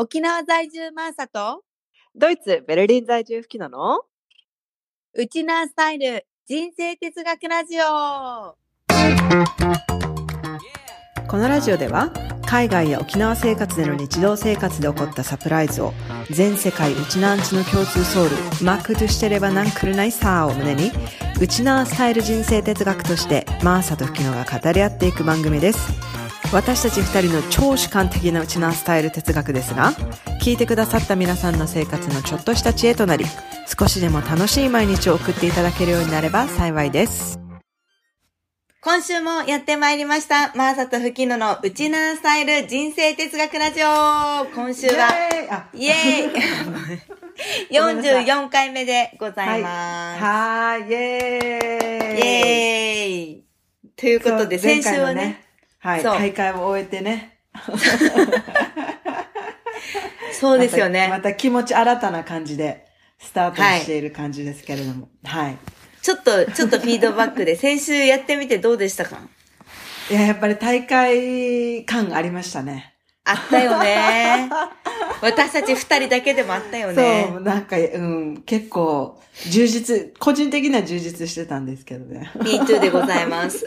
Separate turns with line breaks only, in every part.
沖縄在住マーサと？
ドイツ、ベルリン在住吹きなの？
ウチナースタイル人生哲学ラジオ。
このラジオでは海外や沖縄生活での日常生活で起こったサプライズを全世界ウチナーンチの共通ソウルマックとしてればなんくるないさーを胸にウチナースタイル人生哲学としてマーサと吹きのが語り合っていく番組です私たち二人の超主観的なウチナースタイル哲学ですが聞いてくださった皆さんの生活のちょっとした知恵となり少しでも楽しい毎日を送っていただけるようになれば幸いです。
今週もやってまいりました。マーサとフキノのウチナースタイル人生哲学ラジオ。今週はイエーイ。44回目でございます。
はい、イエーイ。
イエーイ。ということで、
そう
先週はね、
はい、大会を終えてね。
そうですよね。
またまた気持ち新たな感じでスタートしている感じですけれども。はい。
ちょっと、ちょっとフィードバックで、先週やってみてどうでしたか？
いや、やっぱり大会感ありましたね。
あったよね。私たち二人だけでもあったよね
そ。う、なんか、うん、結構、充実、個人的には充実してたんですけどね。
Me too でございます。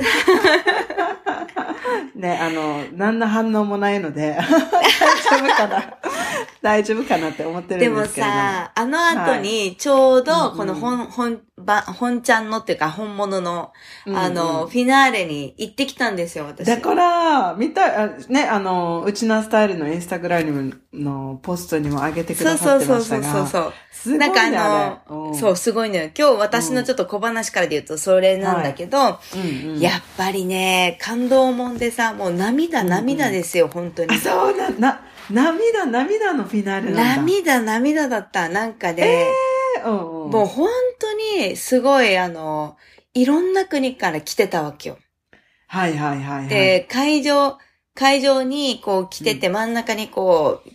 ね、あの、何の反応もないので、大丈夫かな 大丈夫かなって思ってるんですけれども。
さ、あの後にちょうどこの本、本、ば、本ちゃんのっていうか本物の、
うんうん
あの、フィナーレに行ってきたんですよ、私。
だから、見たい、あね、あの、うちなスタイルのインスタグラムのポストにも上げてく
そう
ださって
そうそうそ
ましたが。
うそうそう。
すごいね、
なんか
あ
あの、
れ。
そう、すごいのよ。今日私のちょっと小話からで言うとそれなんだけど、
うん。うんうん、
やっぱりね、感動もんでさ、もう涙、涙ですよ、本当に
あ、。そうな、な、涙、涙のフィナーレなんだ。
涙、涙だった。なんかね、
うんうん、
もう本当にすごい、あの、いろんな国から来てたわけよ。
はいはいはい、はい。
で、会場、会場にこう来てて、真ん中にこう、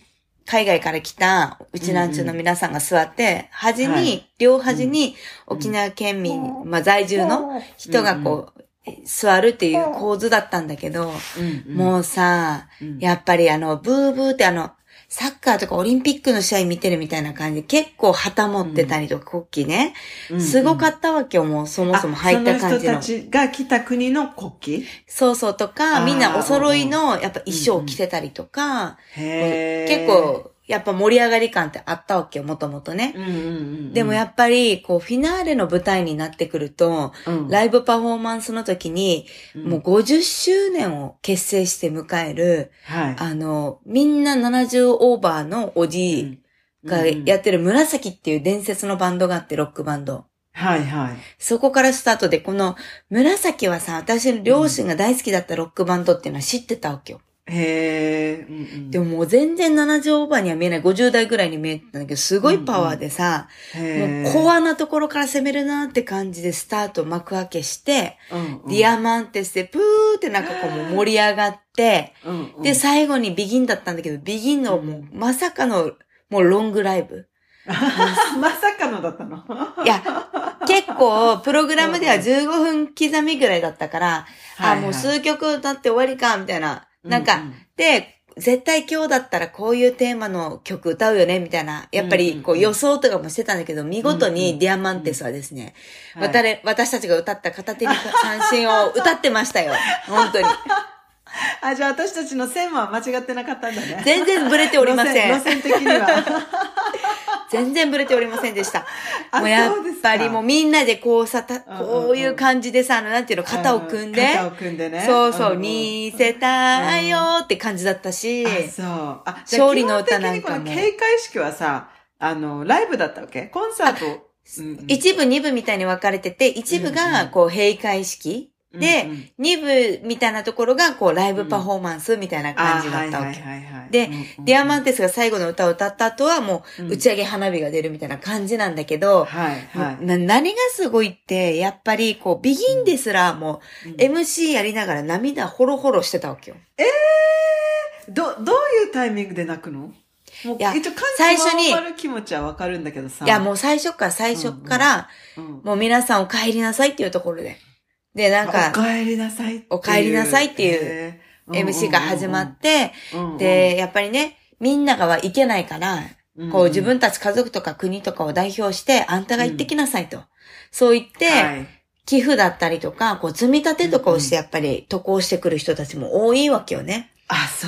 海外から来たうちなんちゅうの皆さんが座って、端に、
はい
両端に
うん
沖縄県民、まあ在住の人がこう、座るっていう構図だったんだけど、
うんうん、
もうさ、
うん、
やっぱりあの、ブーブーってあの、サッカーとかオリンピックの試合見てるみたいな感じで、結構旗持ってたりとか、国旗ね。すごか
っ
ったわけよ、もうそもそも入った感じの。
その人たちが来た国の国旗？
そうそうとか、みんなお揃いの、やっぱ衣装着てたりとか、
へー。
結、構、やっぱ盛り上がり感ってあったわけよ、もともとね。
うんうんうんうん、
でもやっぱり、こう、フィナーレの舞台になってくると、
うん、
ライブパフォーマンスの時に、もう50周年を結成して迎える、
はい、
あの、みんな70オーバーのおじいがやってる紫っていう伝説のバンドがあって、ロックバンド。
はいはい。
そこからスタートで、この紫はさ、私の両親が大好きだったロックバンドっていうのは知ってたわけよ。
へえ、うんうん、
でももう全然70オーバーには見えない、50代ぐらいに見えてたんだけど、すごいパワーでさ、もうコアなところから攻めるなって感じでスタート幕開けして、
うんうん、
ディアマンテスでプーってなんかこう盛り上がって、
うんうん、
で、最後にビギンだったんだけど、ビギンのもうまさかのもうロングライブ。
まさかのだったの？
いや、結構、プログラムでは15分刻みぐらいだったから、あ、もう数曲歌って終わりか、みたいな。なんか、で、絶対今日だったらこういうテーマの曲歌うよね、みたいな。やっぱり、こう予想とかもしてたんだけど、見事にディアマンテスはですね、私たちが歌った片手に三振を歌ってましたよ。本当に。
あ、じゃあ私たちの線は間違ってなかったんだね。
全然ブレておりません。
路線的には。
全然ブレておりませんでした。もうやっぱりもうみんなでこうさ、たこういう感じでさ、あの、なんていうの、肩を組んで。
肩を組んでね。
そうそう、見せたいよって感じだったし。
あ、そう。あ、
勝利の歌なんかも。
閉会式はさ、あの、ライブだったわけ？コンサート？
一部、二部みたいに分かれてて、一部がこう閉会式。で、二部みたいなところが、こう、ライブパフォーマンスみたいな感じだったわけ。で、ディアマンテスが最後の歌を歌った後は、もう、打ち上げ花火が出るみたいな感じなんだけど、何がすごいって、やっぱり、こう、ビギンですら、もう、MC やりながら涙ホロホロしてたわけよ。
えー、ど、どういうタイミングで泣くの？
いや、
最初に。気持ちはわかるんだけどさ。
いや、もう最初から最初から、もう皆さんお帰りなさいっていうところで。で、なんか、
お帰りなさい
お帰りなさいっていう MC が始まって、で、やっぱりね、みんながはいけないから、こう自分たち家族とか国とかを代表して、あんたが行ってきなさいと。そう言って、
はい。
寄付だったりとか、こう積み立てとかをしてやっぱり渡航してくる人たちも多いわけよね。
あ、そ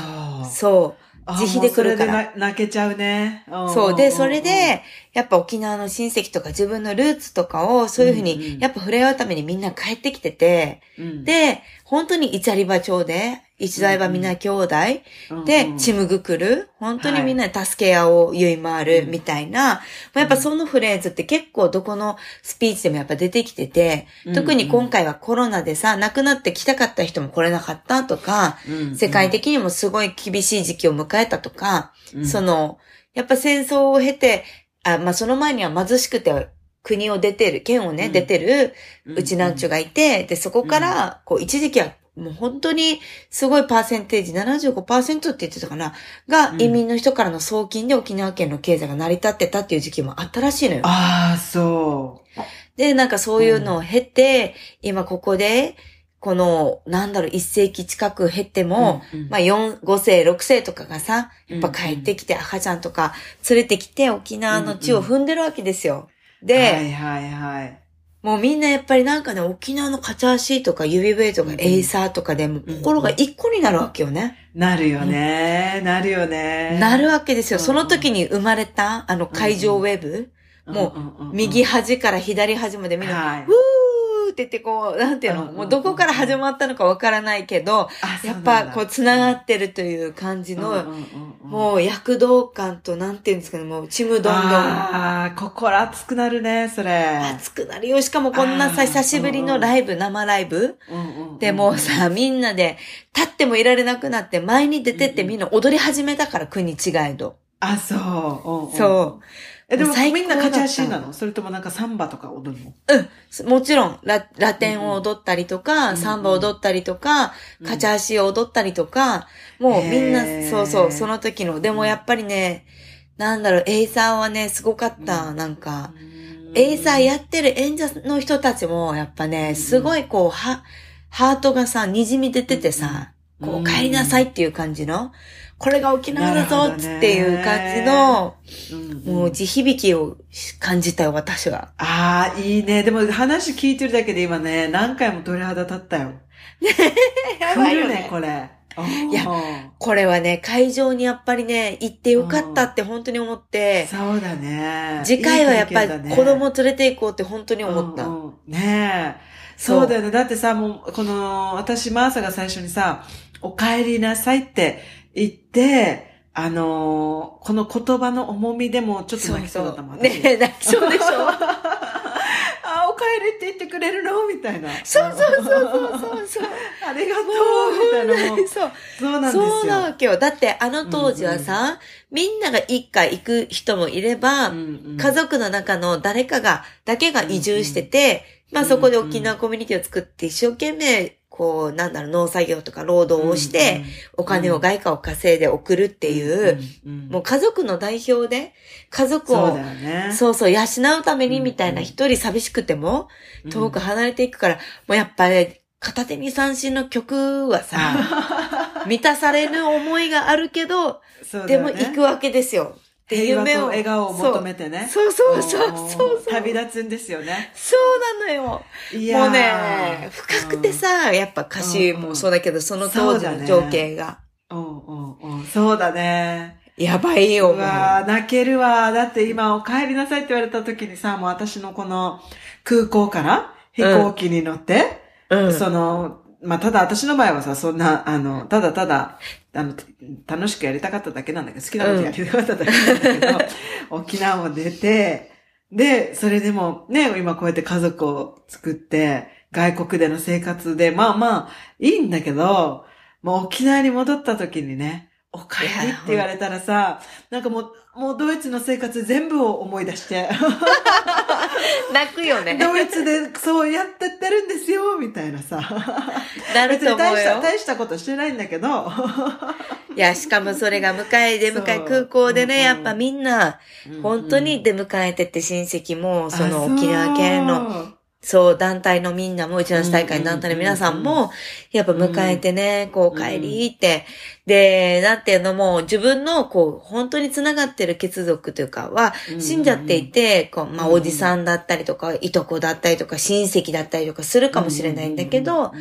う。
そう。
あ
自費で来るから
泣けちゃうね。
そう。で、それで、やっぱ沖縄の親戚とか自分のルーツとかをそういうふう
うんうん
に、やっぱ触れ合うためにみんな帰ってきてて、
うん、
で、本当にイチャリバ町で、一代はみんな兄弟、で、チムグクル、本当にみんなで助け合おう、言い回る、みたいな、やっぱそのフレーズって結構どこのスピーチでもやっぱ出てきてて、特に今回はコロナでさ、亡くなって来たかった人も来れなかったとか、世界的にもすごい厳しい時期を迎えたとか、その、やっぱ戦争を経て、あ、まあ、その前には貧しくて国を出てる、県をね、
うん。
出てるうちなんちゅうがいて、で、そこから、こう、一時期はもう本当にすごいパーセンテージ、75%って言ってたかな、が
うん
移民の人からの送金で沖縄県の経済が成り立ってたっていう時期もあったらしいのよ。
ああ、そう。
で、なんかそういうのを経て、今ここで、この、なんだろう、一世紀近く経っても、
うんうん
まあ4、5世、6世とかがさ、やっぱ帰ってきて赤ちゃんとか連れてきて沖縄の地を踏んでるわけですよ。で、
はいはいはい。
もうみんなやっぱりなんかね、沖縄のカチャーシーとか指笛とか
うん
エイサーとかでもう心が一個になるわけよね。
なるよね。なるよね。
なるわけですよ。
うん
その時に生まれたあの会場ウェブ、も
う
右端から左端までみんな、
はい。
うーって言ってこう、なんていうの、
うん
もうどこから始まったのかわからないけど、
あ
やっぱこう繋がってるという感じの、も
う
う躍動感となんていうんですかね、もうちむどんどん。
ああ、心熱くなるね、それ。
熱くなるよ。しかもこんなさ、久しぶりのライブ、生ライブでもうさ、みんなで立ってもいられなくなって前に出てってみんな踊り始めたから、国違いど。
あ、そう。
そう。
え、でもみんなカチャーシー
だった
なの？それともなんかサンバとか踊るの？
うん。もちろん、ララテンを踊ったりとか、
うん
サンバを踊ったりとか、カチャーシーを踊ったりとか、もうみんなそうそう、その時の。でもやっぱりね、なんだろう、エイサーはね、すごかった。
うん。
なんか、エイサーやってる演者の人たちも、やっぱね、すごいこう、は、ハートがさ、滲み出ててさ、こう、帰りなさいっていう感じの、これが沖縄だぞっていう感じの、もう地響きを感じたよ、私は。
ああ、いいね。でも話聞いてるだけで今ね、何回も鳥肌立ったよ。
や
来るね、これ。
いやこれはね、会場にやっぱりね、行ってよかったって本当に思って、
そうだね。
次回はやっぱり子供連れて行こうって本当に思った。
うんうんねえ。
そう
だよね。だってさ、もう、この、私、マーサが最初にさ、お帰りなさいって言って、あのーこの言葉の重みでもちょっと泣きそうだったもん。私
ね泣きそうでしょ？
あ、お帰りって言ってくれるの？みたいな。
そうそうそうそうそう。
ありがとうみたいなもう。
そう。
そうなんですよ。
そうなわけよ。だってあの当時はさ、みんなが一回行く人もいれば、
うんうん
家族の中の誰かが、だけが移住してて、まあそこで沖縄コミュニティを作って一生懸命、こう、なんだろう、農作業とか労働をして、、お金を外貨を稼いで送るっていう、もう家族の代表で、家族を
そう。
そう養うために
うん
みたいな一人寂しくても、
うん
遠く離れていくから、もうやっぱね、片手に三振の曲はさ、満たされる思いがあるけど、でも行くわけですよ。って夢を。
と笑顔を求めてね。
そうそうそうそう。
旅立つんですよね。
そうなのよ。
い
もうね、深くて、さ、やっぱ歌詞もそうだけど、その当時の情景が。
うんうんうん、そうだね。
やばいよ、
うわー泣けるわ。だって今、お帰りなさいって言われた時にさ、もう私のこの空港から飛行機に乗って、
うん。
その、まあ、ただ私の場合はさ、そんな、あの、ただただ、あの、楽しくやりたかっただけなんだけど、好きなことやりたかっただけなんだけど、沖縄を出て、で、それでもね、今こうやって家族を作って、外国での生活で、まあまあ、いいんだけど、もう沖縄に戻った時にね、お帰りって言われたらさ、なんかもう、もうドイツの生活全部を思い出して、
泣くよね。
ドイツでそうやってってるんですよ、みたいなさ。
なる
別
と思うよ
に大した、。大したことしてないんだけど。
いや、しかもそれが迎え、出迎え空港でね、やっぱみんな、本当に出迎えてって親戚も、その沖縄県の、
の、
そう、団体のみんなも、うちの大会の団体の皆さんも、やっぱ迎えてね、こう、帰りって、で、なんていうのも、自分の、こう、本当に繋がってる血族というかは、死んじゃっていて、こう、まあ、おじさんだったりとか、いとこだったりとか、親戚だったりとかするかもしれないんだけど、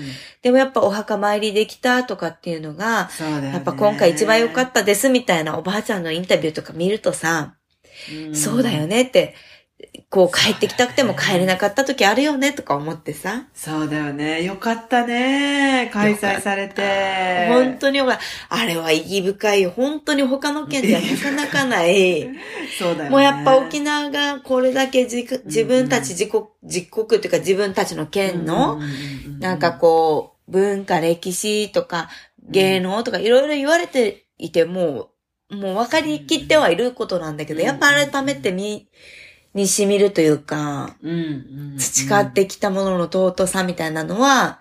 でもやっぱお墓参りできたとかっていうのが、やっぱ今回一番良かったですみたいなおばあちゃんのインタビューとか見るとさ、そうだよねって、こう帰ってきたくても帰れなかった時あるよねとか思ってさ。
そうだよね。よかったね。開催されて。
本当によかった。あれは意義深い。本当に他の県ではなかなかない。
そうだよね。
もうやっぱ沖縄がこれだけ自自分たち自国、自国っていうか自分たちの県の、なんかこう、文化、歴史とか芸能とかいろいろ言われていても、もう分かりきってはいることなんだけど、やっぱ改めてみ、に染みるというか、培ってきたものの尊さみたいなのは、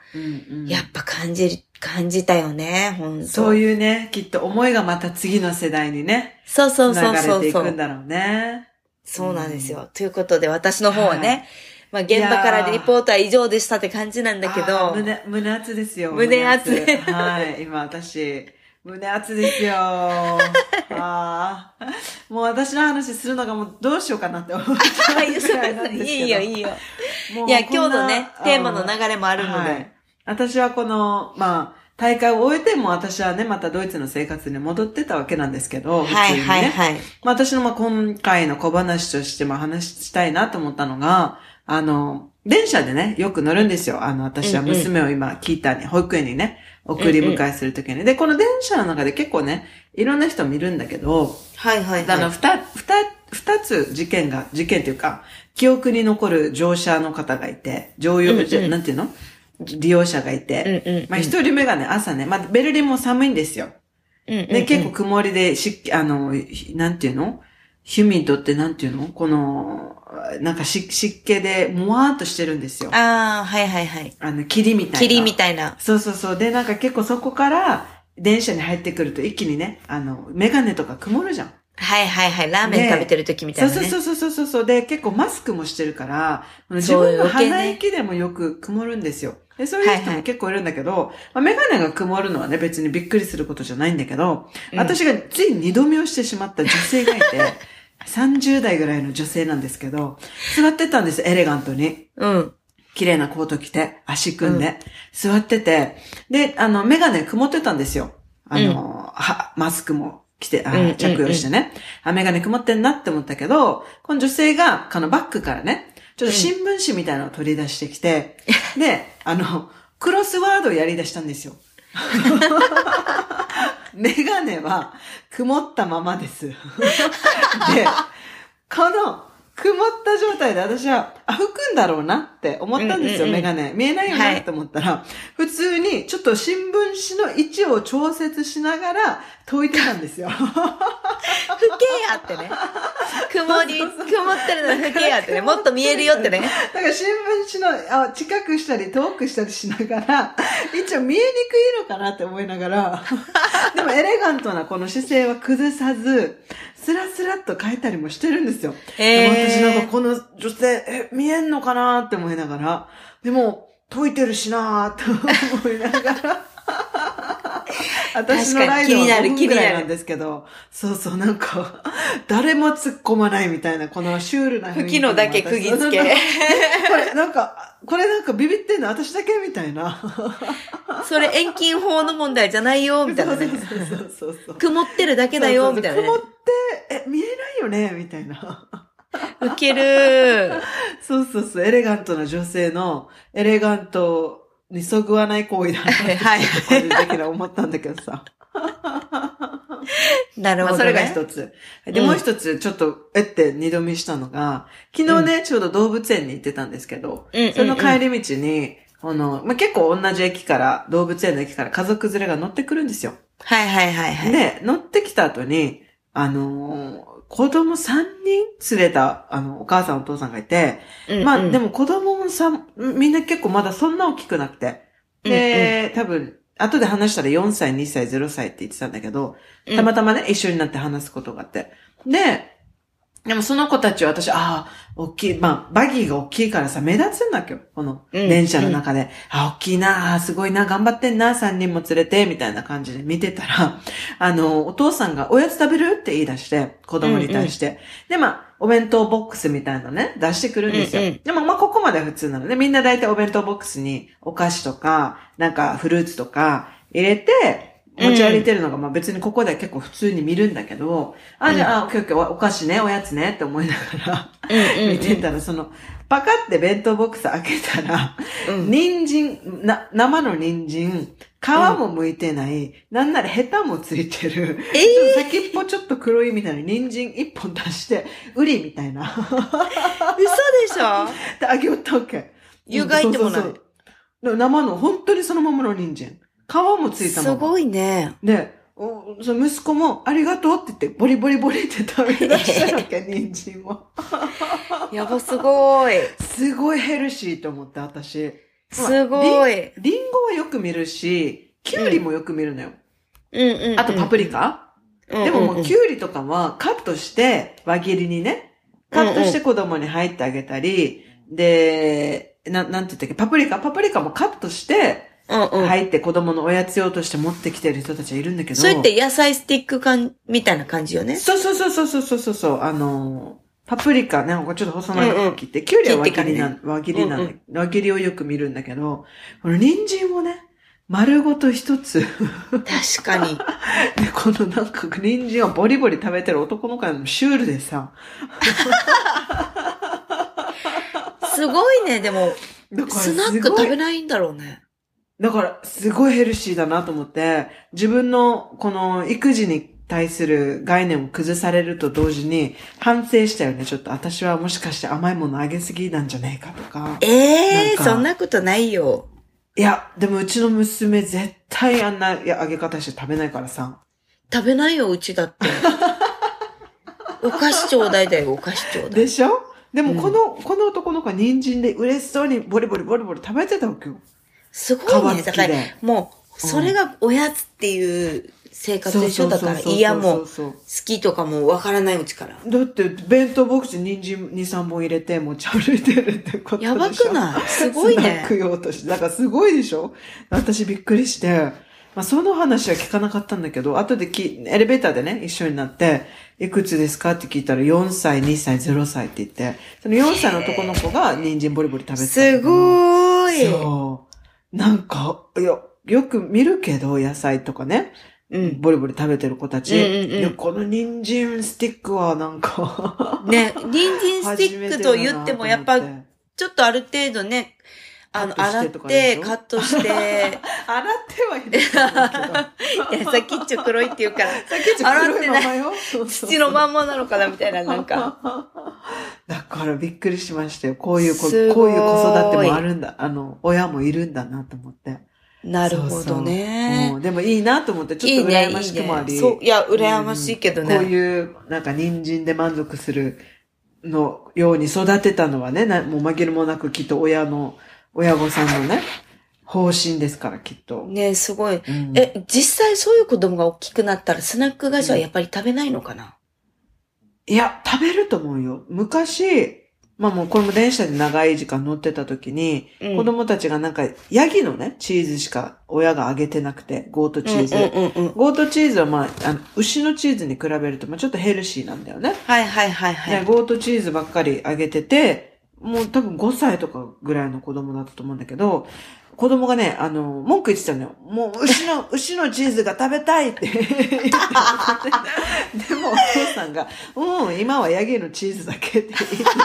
やっぱ感じ、感じたよね、本当
そういうね、きっと思いがまた次の世代にね、
そうそうそう
そう。流れていくんだろうね。
そうなんですよ。ということで、私の方はね、まあ現場からリポートは以上でしたって感じなんだけど。
胸、胸熱ですよ。
胸熱。
はい、今私、胸熱ですよ。ああ。もう私の話するのがもうどうしようかなって思って
いいよ、いいよ。いや、今日のね、テーマの流れもあるので。はい、
私はこの、まあ、大会を終えても私はね、またドイツの生活に戻ってたわけなんですけど、
はい、はい、はい。
まあ、私のまあ今回の小話としても話したいなと思ったのが、あの、電車でね、よく乗るんですよ。あの、私は娘を今聞いたに、保育園にね、送り迎えするときに。で、この電車の中で結構ね、いろんな人見るんだけど、
はいはい、
はい。あの、二、二、二つ事件が、事件というか、記憶に残る乗車の方がいて、乗用、うんうん、なんていうの？利用者がいて、うんうんうん、まあ一人目がね、朝ね、まあベルリンも寒いんですよ。うんうんうん、で、結構曇りで、し、あの、なんていうの？ヒュミッドってなんていうの？この、なんか湿気で、もわーっとしてるんですよ。
ああ、はいはいはい。
あの、霧みたいな。
霧みたいな。
そうそうそう。で、なんか結構そこから、電車に入ってくると一気にね、あの、メガネとか曇るじゃん。
はいはいはい。ラーメン食べてる時みたいな、ね、
そうそうそうそうそう。で、結構マスクもしてるから、自分の鼻息でもよく曇るんですよ。で、そういう人も結構いるんだけど、はいはい、まあ、メガネが曇るのはね、別にびっくりすることじゃないんだけど、うん、私がつい二度見をしてしまった女性がいて、30代ぐらいの女性なんですけど、座ってたんです、エレガントに。
うん。
綺麗なコート着て、足組んで、うん、座ってて、で、あの、メガネ曇ってたんですよ。あの、うん、は、マスクも着て、あ着用してね、あ、メガネ曇ってんなって思ったけど、この女性が、このバッグからね、ちょっと新聞紙みたいなのを取り出してきて、うん、で、あの、クロスワードをやり出したんですよ。メガネは曇ったままです。で、この曇った状態で私は、あ、吹くんだろうなって思ったんですよ、うんうんうん、メガネ。見えないよなって思ったら、はい、普通にちょっと新聞紙の位置を調節しながら解いてたんですよ。吹け
やってね。曇り、曇ってるの吹けやってね。もっと見えるよってね。
だから新聞紙のあ近くしたり遠くしたりしながら、一応見えにくいのかなって思いながら、でもエレガントなこの姿勢は崩さず、スラスラっと書いたりもしてるんですよ。えー、私なんかこの女性、え、見えんのかなって思いながら、でも、解いてるしなーって思いながら。私のライドは5分ぐらいなんですけど、そうそう、なんか、誰も突っ込まないみたいな、このシュールな
雰囲気。吹きのだけ釘付け。
これ、なんか、これなんかビビってんの？私だけみたいな。
それ遠近法の問題じゃないよ、みたいなね。そうそうそう曇ってるだけだよ、みたいな、
ね。曇って、え、見えないよね、みたいな。
ウケる
そうそうそう、エレガントな女性の、エレガントにそぐわない行為だなって、はい。個人的に思ったんだけどさ。
なるほど、ね、
それが一つ。で、もう一つ、ちょっと、えって二度見したのが、昨日ね、うん、ちょうど動物園に行ってたんですけど、うん、その帰り道に、あの、まあ、結構同じ駅から、動物園の駅から家族連れが乗ってくるんですよ。
はいはいはいはい。
で、乗ってきた後に、あのー、子供3人連れた、あの、お母さんお父さんがいて、うんうん、まあ、でも子供もさ、みんな結構まだそんな大きくなくて。で、うんうん、多分、後で話したら4歳、2歳、0歳って言ってたんだけど、たまたまね、一緒になって話すことがあって。で、でもその子たちは私、ああ、大きい、まあ、バギーが大きいからさ、目立つんだっけよ。この電車の中で。うん、あ、大きいな、すごいな、頑張ってんな、三人も連れて、みたいな感じで見てたら、あの、お父さんがおやつ食べる？って言い出して、子供に対して。うんうん、で、まあ、お弁当ボックスみたいなね、出してくるんですよ。うんうん、でも、まあ、ここまで普通なので、みんな大体お弁当ボックスにお菓子とか、なんかフルーツとか入れて、持ち歩いてるのが、まあ別にここでは結構普通に見るんだけど、あ、じゃあ、オッケーオッケー、お菓子ね、おやつねって思いながら見てたら、その、パカって弁当ボックス開けたら、人参、な、生の人参、皮も剥いてない、なんならヘタもついてる、えー、先っぽちょっと黒いみたいな人参一本出して、ウリみたいな。嘘で
しょ？
で、あげよったわけ。
湯がいてもない。
生の、本当にそのままの人参。皮もついた
の。すごいね。
で、おそ息子もありがとうって言って、ボリボリボリって食べ出したわけ、人参も。
やば、すごい。
すごいヘルシーと思って、私。
すごい
リ。リンゴはよく見るし、キュウリもよく見るのよ。
うん、うん、うん、
あとパプリカ、うん、でももうキュウリとかはカットして輪切りにね、カットして子供に入ってあげたり、うんうん、で、な、なんて言ったっけ、パプリカ、パプリカもカットして、入って子供のおやつ用として持ってきてる人たちはいるんだけど。
それって野菜スティック感みたいな感じよね。
そうそうそうそうそうそうそう。あの、パプリカね、ちょっと細長く切って、きゅうりは輪切りな、ね、輪切りなんだ、うんうん、輪切りをよく見るんだけど、この人参をね、丸ごと一つ。
確かに。
で、このなんか人参をボリボリ食べてる男の子のシュールでさ。
すごいね、でも。スナック食べないんだろうね。
だから、すごいヘルシーだなと思って、自分のこの育児に対する概念を崩されると同時に反省したよね。ちょっと私はもしかして甘いものあげすぎなんじゃないかとか。
ええー、そんなことないよ。
いや、でもうちの娘絶対あんなあげ方して食べないからさ。
食べないよ、うちだって。お菓子ちょうだいだよ、お菓子ちょうだい。
でしょ？でもこの、うん、この男の子は人参で嬉しそうにボリボリボリボリ食べてたわけよ。
すごいね。だから、もう、それがおやつっていう生活でしょ？だから、いやもう、好きとかもわからないうちから。
だって、弁当ボックスに人参2、3本入れて持ち歩いてるってことでしょ？
やばくない？すごいね。
スナック用として。だからすごいでしょ？私びっくりして。まあ、その話は聞かなかったんだけど、後でき、エレベーターでね、一緒になって、いくつですか？って聞いたら、4歳、2歳、0歳って言って、その4歳の男の子が人参ボリボリ食べてた。
すご
い。そう。なんか、いや、よく見るけど、野菜とかね。うん。ボリボリ食べてる子たち。うんうんうん、この人参スティックはなんか
ね、人参スティックと言ってもやっぱ、ちょっとある程度ね、あの、洗って、カットして。洗って
はいないけ
ど。いや、先っちょ黒いって言うから。
先っちょ黒いままよ。
土のまんまなのかなみたいな、なんか。
だからびっくりしましたよ。こういうこ、こういう子育てもあるんだ。あの、親もいるんだなと思って。
なるほどね
そうそう、うん。でもいいなと思って、ちょっと羨ましくもあり。いいねいいね、
そう、いや、羨ましいけどね、
うん、こういう、なんか人参で満足するのように育てたのはね、なもう紛れもなくきっと親の、親御さんのね、方針ですから、きっと。
ねすごい、うん、え、実際そういう子供が大きくなったらスナック菓子はやっぱり食べないのかな、
いや、食べると思うよ。昔、まあもうこれも電車で長い時間乗ってた時に、うん、子供たちがなんか、ヤギのね、チーズしか親があげてなくて、ゴートチーズ。ゴートチーズはまあ、あの牛のチーズに比べると、まあちょっとヘルシーなんだよね。
はいはいはいはい。
ゴートチーズばっかりあげてて、もう多分5歳とかぐらいの子供だったと思うんだけど、子供がね、あの、文句言ってたのよ。もう、牛の、牛のチーズが食べたいって言ってでも、お父さんが、うん、今はヤギのチーズだけって言ってたか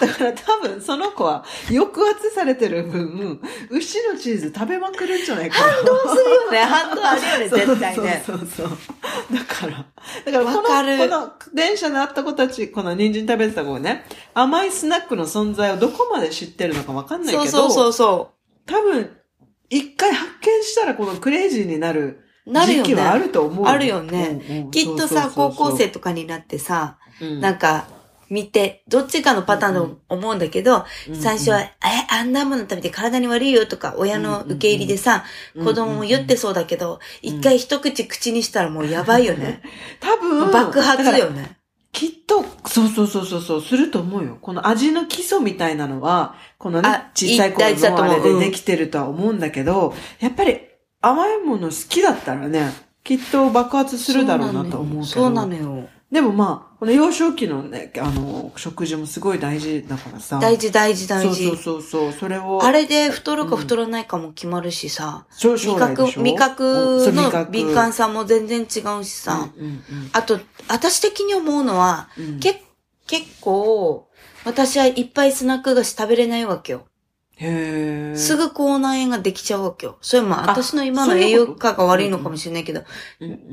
ら、だから多分その子は抑圧されてる分、牛のチーズ食べまくるんじゃないかな。
反動するよね。反動あるよね、絶対ね。
そうそうそうだから、だからこの、この電車で会った子たち、この人参食べてた子ね、甘いスナックの存在をどこまで知ってるのかわかんないけど、
そうそうそう
多分、一回発見したらこのクレイジーになる時期はあると思う、
ね。あるよね。きっとさ、高校生とかになってさ、うん、なんか、見て、どっちかのパターンと思うんだけど、うんうん、最初は、え、あんなもの食べて体に悪いよとか、親の受け入りでさ、うんうん、子供も言ってそうだけど、一、回一口口にしたらもうやばいよね。
多分、
爆発よね。
きっと、そうそうそうそうそう、すると思うよ。この味の基礎みたいなのは、このね、小さい頃のあれでできてるとは思うんだけど、やっぱり甘いもの好きだったらね、きっと爆発するだろうなと思うけど。
そうなのよ。
でもまあ、この幼少期のね、あの、食事もすごい大事だからさ。
大事大事大事。
そうそうそうそれを。
あれで太るか太らないかも決まるしさ。
うん、
味覚、味覚の敏感さも全然違うしさ。うんうんうん、あと、私的に思うのは、うん、け結構、私はいっぱいスナック菓子食べれないわけよ。
へ
すぐ口内炎ができちゃうわけよ。それまあ私の今の栄養価が悪いのかもしれないけど、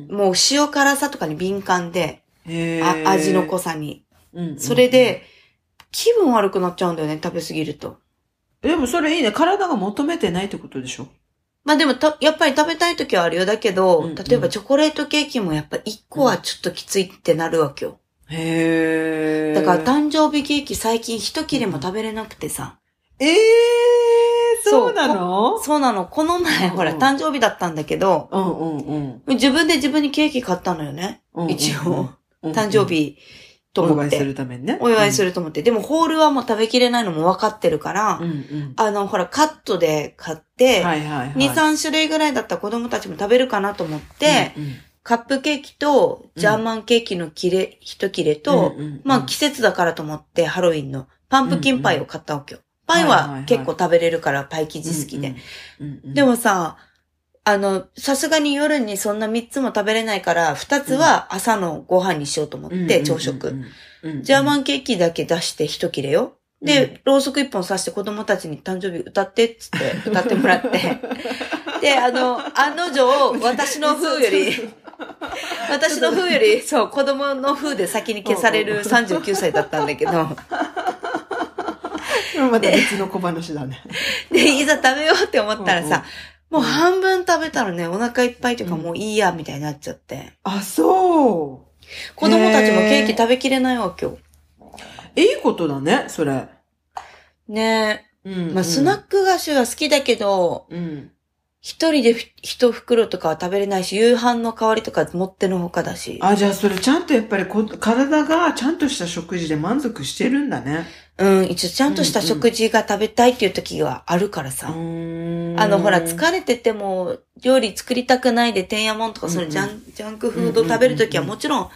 もう塩辛さとかに敏感で、あ味の濃さに。それで、気分悪くなっちゃうんだよね、食べ過ぎると。
でもそれいいね。体が求めてないってことでしょ？
まあでもた、やっぱり食べたい時はあるよ。だけど、うんうん、例えばチョコレートケーキもやっぱ1個はちょっときついってなるわけよ。
へ
ー。だから誕生日ケーキ最近一切れも食べれなくてさ。
ええー、そうなの？
そうなの。この前、ほら、誕生日だったんだけど、
うんうん
うん、自分で自分にケーキ買ったのよね。うんうん、一応。誕生日と思って。お
祝いするためにね。
お祝いすると思って。でも、ホールはもう食べきれないのも分かってるから、
うんうん、
あの、ほら、カットで買って、
はいはいはい、
2、3種類ぐらいだったら子供たちも食べるかなと思って、うんうんカップケーキと、ジャーマンケーキの切れ、一切れと、まあ季節だからと思って、ハロウィンのパンプキンパイを買ったわけよ。パイは結構食べれるから、パイ生地好きで。でもさ、あの、さすがに夜にそんな3つも食べれないから、2つは朝のご飯にしようと思って、朝食。ジャーマンケーキだけ出して一切れよ。で、ろうそく一本刺して子供たちに誕生日歌ってっつって 歌ってもらって。で、あの、案の定、私の風より、私の風より、そう、子供の風で先に消される39歳だったんだけど。
また別の小話だね。
で、いざ食べようって思ったらさ、もう半分食べたらね、お腹いっぱいというかもういいや、みたいになっちゃって。
あ、そ
う。子供たちもケーキ食べきれないわけよ。
いいことだね、それ。
ね
え。うん、うん、
まあ、スナック菓子は好きだけど、
うん。
一人で一袋とかは食べれないし、夕飯の代わりとか持ってのほかだし。
あ、じゃあそれちゃんとやっぱりこ体がちゃんとした食事で満足してるんだね。
うん、一応ちゃんとした食事が食べたいっていう時があるからさ。
うん、
あの、ほら、疲れてても、料理作りたくないで、てんやもんとか、そのジャン、うんうん、ジャンクフード食べる時はもちろん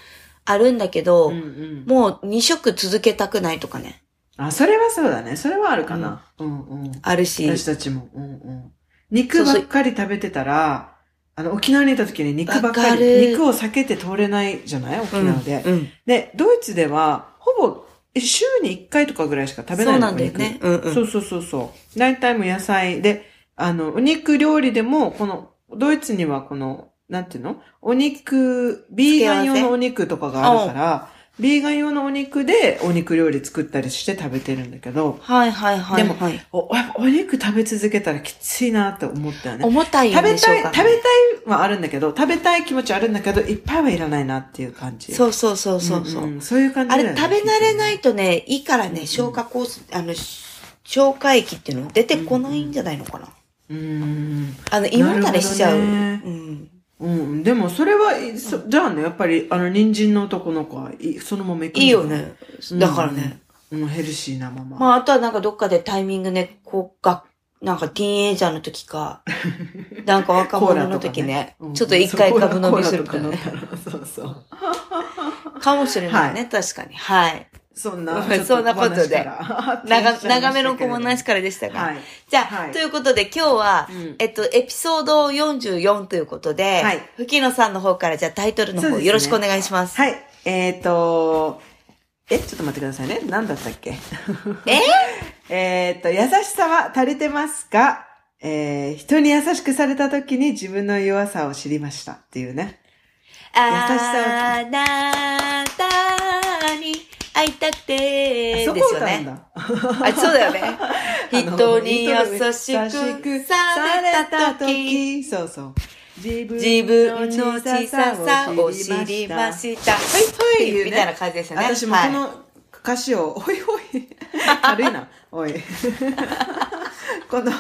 あるんだけど、
うんうん、
もう2食続けたくないとかね。
あ、それはそうだね。それはあるかな。うん、うん、うん。
あるし。
私たちも。うんうん肉ばっかり食べてたら、あの、沖縄にいた時に肉ばっかり、肉を避けて通れないじゃない？沖縄で、
うんうん、
で、ドイツでは、ほぼ、週に1回とかぐらいしか食べないの
そうなんだよね。うんうん、
そうそうそうそう。大体も野菜。で、あの、お肉料理でも、この、ドイツにはこの、なんていうの？お肉、ビーガン用のお肉とかがあるから、ビーガン用のお肉でお肉料理作ったりして食べてるんだけど。
はいはいはい、
でも、お、お肉食べ続けたらきついなって思ったよね。
重たいよ
ね。食べたい、食べたいはあるんだけど、食べたい気持ちあるんだけど、いっぱいはいらないなっていう感じ。
そうそうそうそうそう、
うんうん、そういう感じ
あれ食べ慣れないとね、いいからね、消化コース、あの、消化液っていうの出てこないんじゃないのかな。
うん。
あの、胃もたれしちゃう。うん。
うん、でもそれは、そじゃあね、やっぱり、あの、人参の男の子は、そのまま
いくいいよね。だからね。
うん、ヘルシーなまま。
まあ、あとはなんかどっかでタイミングね、こう、が、なんかティーンエイジャーの時か、なんか若者の時ね、ねうん、ちょっと一回株飲みするかね。
そうそう。
かもしれないね、はい、確かに。はい。
そんな、
そんなことで。長、長めの小話からでしたが。はい、じゃあ、はい、ということで今日は、うん、えっと、エピソード44ということで、はい、吹野さんの方からじゃあタイトルの方、よろしくお願いします。
はい。えっ、ー、と、え、ちょっと待ってくださいね。何だったっけ？
え？
えっと、優しさは足りてますか？えー、人に優しくされた時に自分の弱さを知りましたっていうね。
優しさを。あなたに会いたくてですよね。あ、そうだよね。人に優しくされた時。
そうそう。
自分の小ささを知りました。はいはい、みたいな感じですよね。
私もこの歌詞を、おいおい、軽いな、おい。この、こ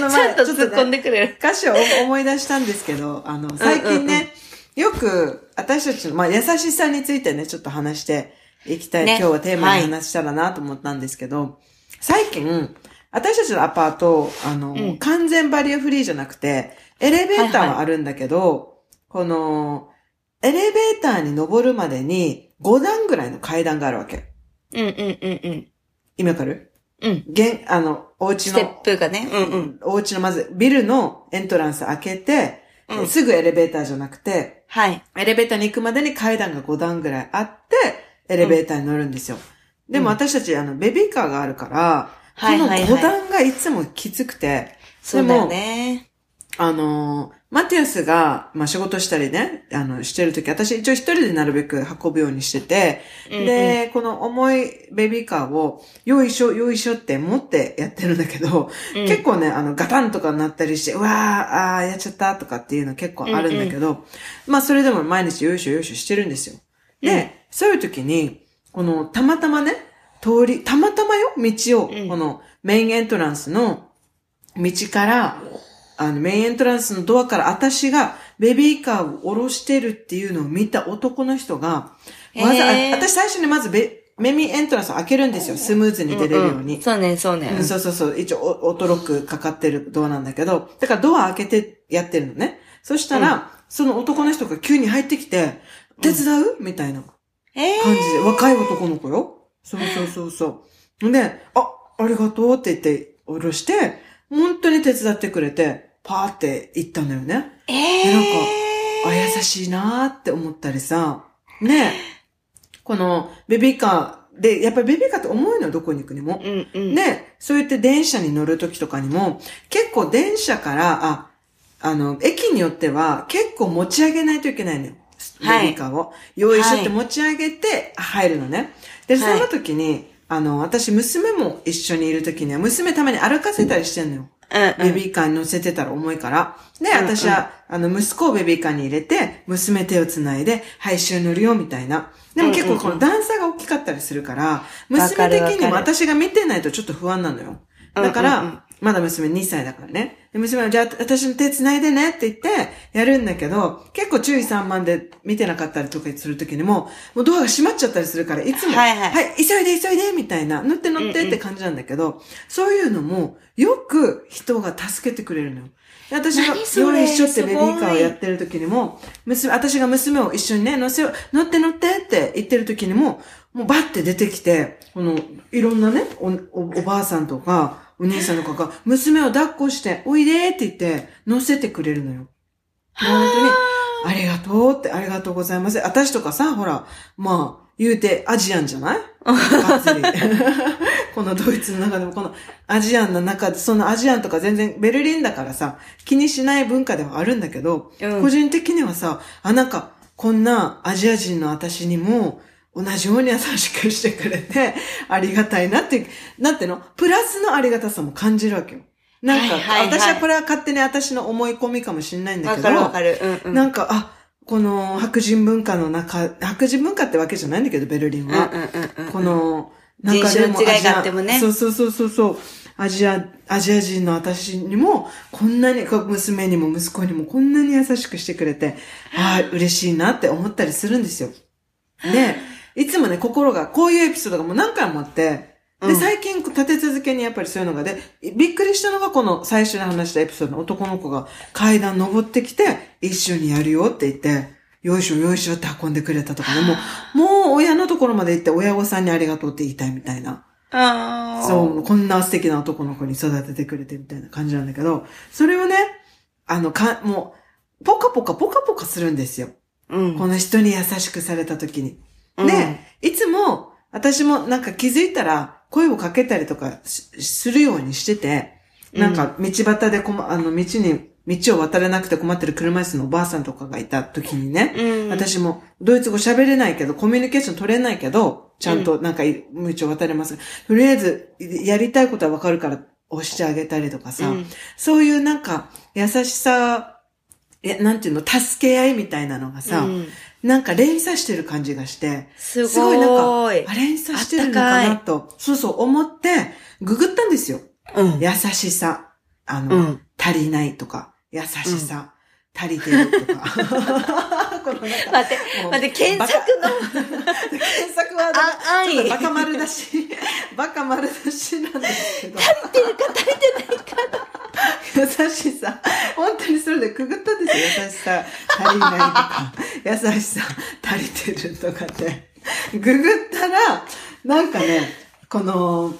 の前、ちょっと突っ込んでくれる。
歌詞を思い出したんですけど、あの、最近ね、よく私たちの、まあ、優しさについてね、ちょっと話して、行きたい、ね、今日はテーマに話したらなと思ったんですけど、はい、最近、私たちのアパート、あの、うん、完全バリアフリーじゃなくて、エレベーターはあるんだけど、はいはい、この、エレベーターに登るまでに5段ぐらいの階段があるわけ。
うんうんうんうん。
今わかる？
うん。
現、あの、お家の。
ステップがね。うんうん。お
家のまず、ビルのエントランス開けて、うん、すぐエレベーターじゃなくて、
はい。
エレベーターに行くまでに階段が5段ぐらいあって、エレベーターに乗るんですよ。うん、でも私たち、あの、ベビーカーがあるから、この5段がいつもきつくて、
そうだよね。
あの、マティアスが、まあ、仕事したりね、あの、してるとき、私一応一人でなるべく運ぶようにしてて、うんうん、で、この重いベビーカーを、よいしょ、よいしょって持ってやってるんだけど、うん、結構ね、あの、ガタンとかなったりして、うわー、あー、やっちゃったとかっていうの結構あるんだけど、うんうん、まあ、それでも毎日よいしょよいしょしてるんですよ。で、うん、そういう時に、この、たまたまね、通り、たまたまよ、道を、この、メインエントランスの道から、あの、メインエントランスのドアから私がベビーカーを下ろしてるっていうのを見た男の人が、まず、私最初にまずベ、メミエントランスを開けるんですよ。スムーズに出れるように。うん
うん、そうね、そうね、
うん。そうそうそう。一応、オートロックかかってるドアなんだけど、だからドア開けてやってるのね。そしたら、うん、その男の人が急に入ってきて、手伝う、みたいな感じで、若い男の子よ。そうそうそうそう。で、あ、ありがとうって言って、下ろして、本当に手伝ってくれて、パーって行ったのよね。
ええー、
なんか、あ、優しいなーって思ったりさ、ね、このベビーカーで、やっぱりベビーカーって重いのよ、どこに行くにも。
うんうん、
で、そう言って電車に乗るときとかにも、結構電車から、あ、あの、駅によっては結構持ち上げないといけないのよ。ベビーカーを。用意しって持ち上げて入るのね。で、その時に、あの、私、娘も一緒にいる時には、娘たまに歩かせたりしてんのよ。ベビーカーに乗せてたら重いから。で、私は、あの、息子をベビーカーに入れて、娘手を繋いで、はい、一緒に乗るよ、みたいな。でも結構この段差が大きかったりするから、娘的にも私が見てないとちょっと不安なのよ。だから、まだ娘2歳だからね。娘は、じゃあ私の手繋いでねって言って、やるんだけど、結構注意散漫で見てなかったりとかするときにも、もうドアが閉まっちゃったりするから、いつも、はい、はい、はい、急いで急いでみたいな、乗って乗ってって感じなんだけど、うんうん、そういうのも、よく人が助けてくれるのよ。私が用意しょってベビーカーをやってる時にも、娘、私が娘を一緒にね、乗せよ、乗って乗ってって言ってる時にも、もうバッて出てきて、この、いろんなね、お、おおばあさんとか、お兄さんとかが、娘を抱っこして、おいでって言って、乗せてくれるのよ。本当に、あ。りがとうって、ありがとうございます。私とかさ、ほら、まあ、言うてアジアンじゃない？このドイツの中でも、このアジアンの中で、そのアジアンとか全然ベルリンだからさ、気にしない文化ではあるんだけど、うん、個人的にはさ、あ、なんか、こんなアジア人の私にも、同じように優しくしてくれて、ありがたいなって、なんての？プラスのありがたさも感じるわけよ。なんか、はいはいはい、私はこれは勝手に私の思い込みかもしれないんだけど、
わかるわかる。うんうん、
なんか、あ、この白人文化の中、白人文化ってわけじゃないんだけど、ベルリンは。この、
なんかでも違いがあってもね。
そうそうそうそうそう。アジア、アジア人の私にも、こんなに、娘にも息子にもこんなに優しくしてくれて、ああ、嬉しいなって思ったりするんですよ。で、いつもね、心が、こういうエピソードがもう何回もあって、で、最近立て続けにやっぱりそういうのがで、びっくりしたのがこの最初に話したエピソードの男の子が階段登ってきて、一緒にやるよって言って、よいしょよいしょって運んでくれたとかね、もう、もう親のところまで行って親御さんにありがとうって言いたいみたいな。そう、こんな素敵な男の子に育ててくれてみたいな感じなんだけど、それをね、あの、か、もう、ポカポカポカポカするんですよ。
うん、
この人に優しくされた時に。で、いつも、私もなんか気づいたら、声をかけたりとかするようにしてて、なんか道端でこま、あの道に、道を渡れなくて困ってる車椅子のおばあさんとかがいた時にね、うん、私もドイツ語喋れないけど、コミュニケーション取れないけど、ちゃんとなんか道を渡れます。とりあえず、やりたいことはわかるから押してあげたりとかさ、うん、そういうなんか優しさ、え、なんていうの、助け合いみたいなのがさ、うん、なんか連鎖してる感じがして、
すごい。すごいなんか、
あ、連鎖してるのかなと、そうそう思って、ググったんですよ。
うん。
優しさ、あの、うん、足りないとか、優しさ、うん、足りてるとか。
この待って、待って、検索の。
検索ワード
あ、
ちょっとバカ丸出し、バカ丸出しなんですけど。
足りてるか足りてないか。
優しさ。本当にそれでくぐったんですよ。優しさ足りないとか、優しさ足りてるとかって。ググったら、なんかね、この、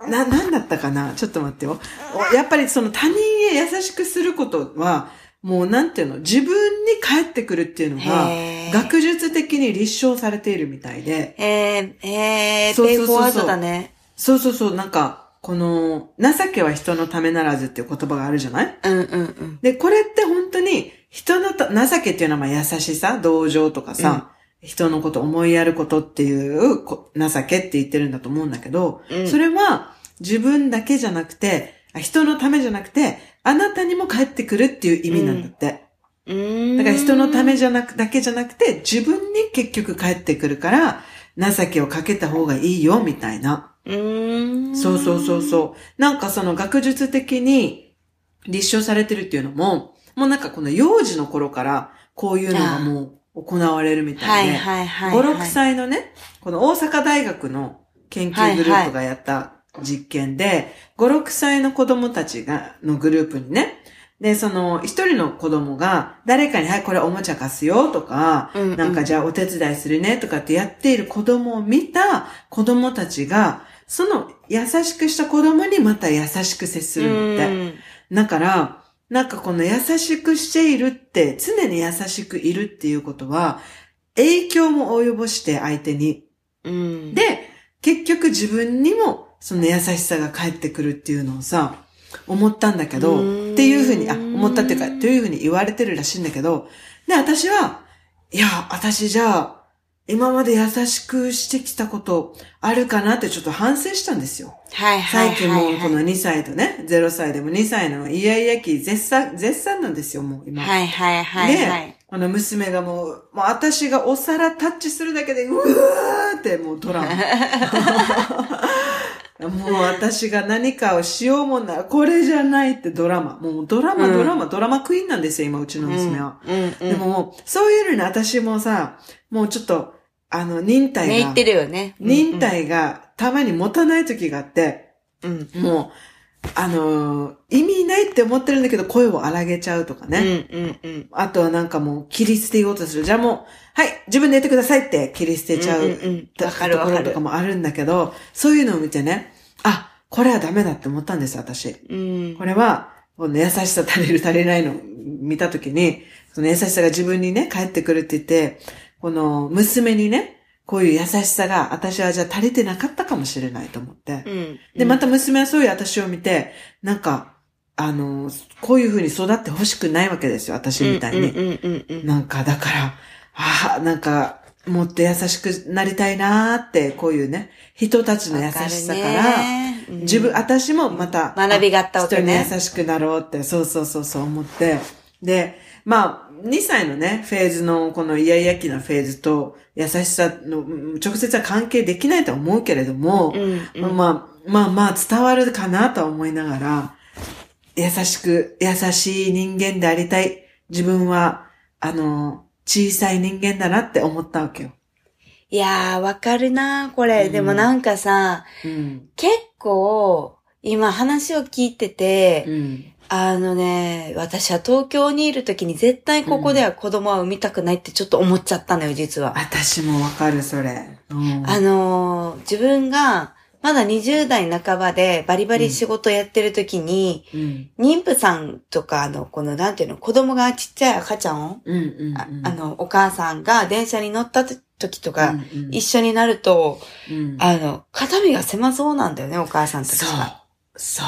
な、なんだったかな？ちょっと待ってよ。おやっぱりその他人へ優しくすることは、もうなんていうの、自分に返ってくるっていうのが学術的に立証されているみたいで、
えー、えー、
そうそうそうそう。
ペイフォワードだね。
そうそうそう、なんか、この、情けは人のためならずっていう言葉があるじゃない？
うんうんうん。
で、これって本当に、人のた情けっていうのはまあ優しさ、同情とかさ、人のこと思いやることっていうこ情けって言ってるんだと思うんだけど、
うん。
それは自分だけじゃなくて、あ人のためじゃなくて、あなたにも返ってくるっていう意味なんだって。
うーん。
だから人のためじゃなく、だけじゃなくて、自分に結局返ってくるから、情けをかけた方がいいよ、みたいな。
うーん。
そうそうそうそう。なんかその学術的に立証されてるっていうのも、もうなんかこの幼児の頃からこういうのがもう行われるみた
はいい
で、
はいはい。
5、6歳のね、この大阪大学の研究グループがやった実験で、5、6歳の子供たちが、のグループにね、で、その、一人の子供が、誰かに、はい、これおもちゃ貸すよとか、
うんうん
なんかじゃあお手伝いするねとかってやっている子供を見た子供たちが、その優しくした子供にまた優しく接するんだって。だから、なんかこの優しくしているって、常に優しくいるっていうことは、影響も及ぼして相手に。で、結局自分にもその優しさが返ってくるっていうのをさ、思ったんだけど、っていうふうに、あ、思ったっていうか、というふうに言われてるらしいんだけど、で、私は、いや、私じゃあ、今まで優しくしてきたことあるかなってちょっと反省したんですよ。
はいはいはい。
最近もうこの2歳とね、0歳でも2歳のイヤイヤ期絶賛、絶賛なんですよ、もう今。
はいはいはいはい。
で、この娘がもう、もう私がお皿タッチするだけで、うわーってもうドラマ。もう私が何かをしようもんなら、これじゃないってドラマ。もうドラマ、
うん
ドラマ、ドラマクイーンなんですよ、今、うちの娘は。
うんうん。
でもそういうのに私もさ、もうちょっと、あの、忍耐が
ね言って、るよね。
忍耐がたまに持たない時があって、
うん。うん。
もう、あのー意味ないって思ってるんだけど、声を荒げちゃうとかね。
うんうんうん。
あとはなんかもう切り捨てようとする。じゃあもう、はい、自分でやってくださいって切り捨てちゃう、
うんうんうんわかる
ところとかもあるんだけど、そういうのを見てね、あ、これはダメだって思ったんです、私。
うん。
これは、この優しさ足りる足りないのを見たときに、その優しさが自分にね、返ってくるって言って、この娘にね、こういう優しさが私はじゃあ足りてなかったかもしれないと思って。
うん。
で、また娘はそういう私を見て、なんか、あの、こういう風に育ってほしくないわけですよ、私みたいに。
うんうんうんうん。
なんか、だから、ああ、なんか、もっと優しくなりたいなーって、こういうね、人たちの優しさから、
ら
自分、私もまた、
学びがあったわけね
人に優しくなろうって、そうそうそうそう思って、で、まあ、2歳のね、フェーズの、このイヤイヤ期のフェーズと、優しさの、うん直接は関係できないとは思うけれども、
うんうん。
まあ、まあまあ伝わるかなとは思いながら、優しく、優しい人間でありたい。自分は、あの、小さい人間だなって思ったわけよ。
いやー、わかるなこれ。
うん
でもなんかさ、
うん。
結構、今話を聞いてて、
うん。
あのね、私は東京にいる時に絶対ここでは子供は産みたくないってちょっと思っちゃったのよ、実は。
私もわかる、それ。うん。
あのー自分がまだ20代半ばでバリバリ仕事やってる時に、
うん。
妊婦さんとか、あの、この、なんていうの、子供がちっちゃい赤ちゃんを、
うん。うん。
ああの、お母さんが電車に乗った時とか、
うんうん
一緒になると、
うん、
あの、肩身が狭そうなんだよね、お母さんたち
そう
が。。
そ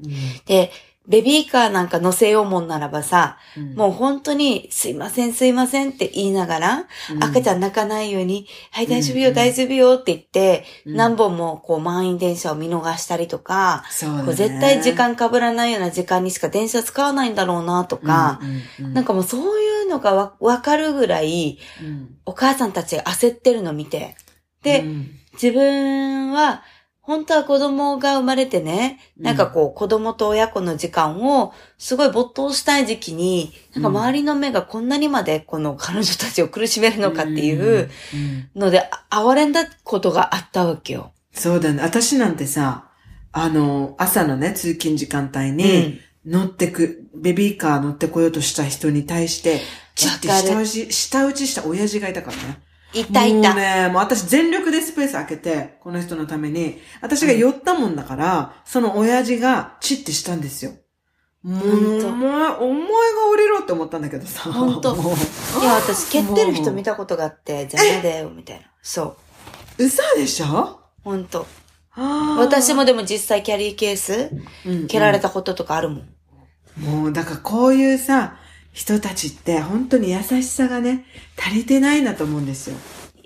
う。うん
で、ベビーカーなんか乗せようもんならばさ、
うん。
もう本当に、すいません、すいませんって言いながら、赤ちゃん泣かないように、はい、大丈夫よ、
うん
大丈夫よって言って、
うん。
何本もこう満員電車を見逃したりとか、
ね。
こう絶対時間被らないような時間にしか電車使わないんだろうなとか、
うんうん
なんかもうそういうのがわわかるぐらい、
うん。
お母さんたちが焦ってるのを見て、で、
うん。
自分は、本当は子供が生まれてね、なんかこう、子供と親子の時間を、すごい没頭したい時期に、なんか周りの目がこんなにまでこの彼女たちを苦しめるのかっていうので、哀れんだことがあったわけよ。
そうだね。私なんてさ、あの、朝のね、通勤時間帯に、乗ってく、ベビーカー乗ってこようとした人に対して、ちって下打ち、下打ちした親父がいたからね。
いたいた。
もうね、もう私全力でスペース開けて、この人のために、私が寄ったもんだから、うん、その親父がチってしたんですよ。もう、お前、お前が降りろって思ったんだけどさ。
本当いや、私、蹴ってる人見たことがあって、邪魔だよ、みたいな。そう。
嘘でしょ？
本当私もでも実際キャリーケース、蹴られたこととかあるもん。
もう、だからこういうさ、人たちって本当に優しさがね、足りてないなと思うんですよ。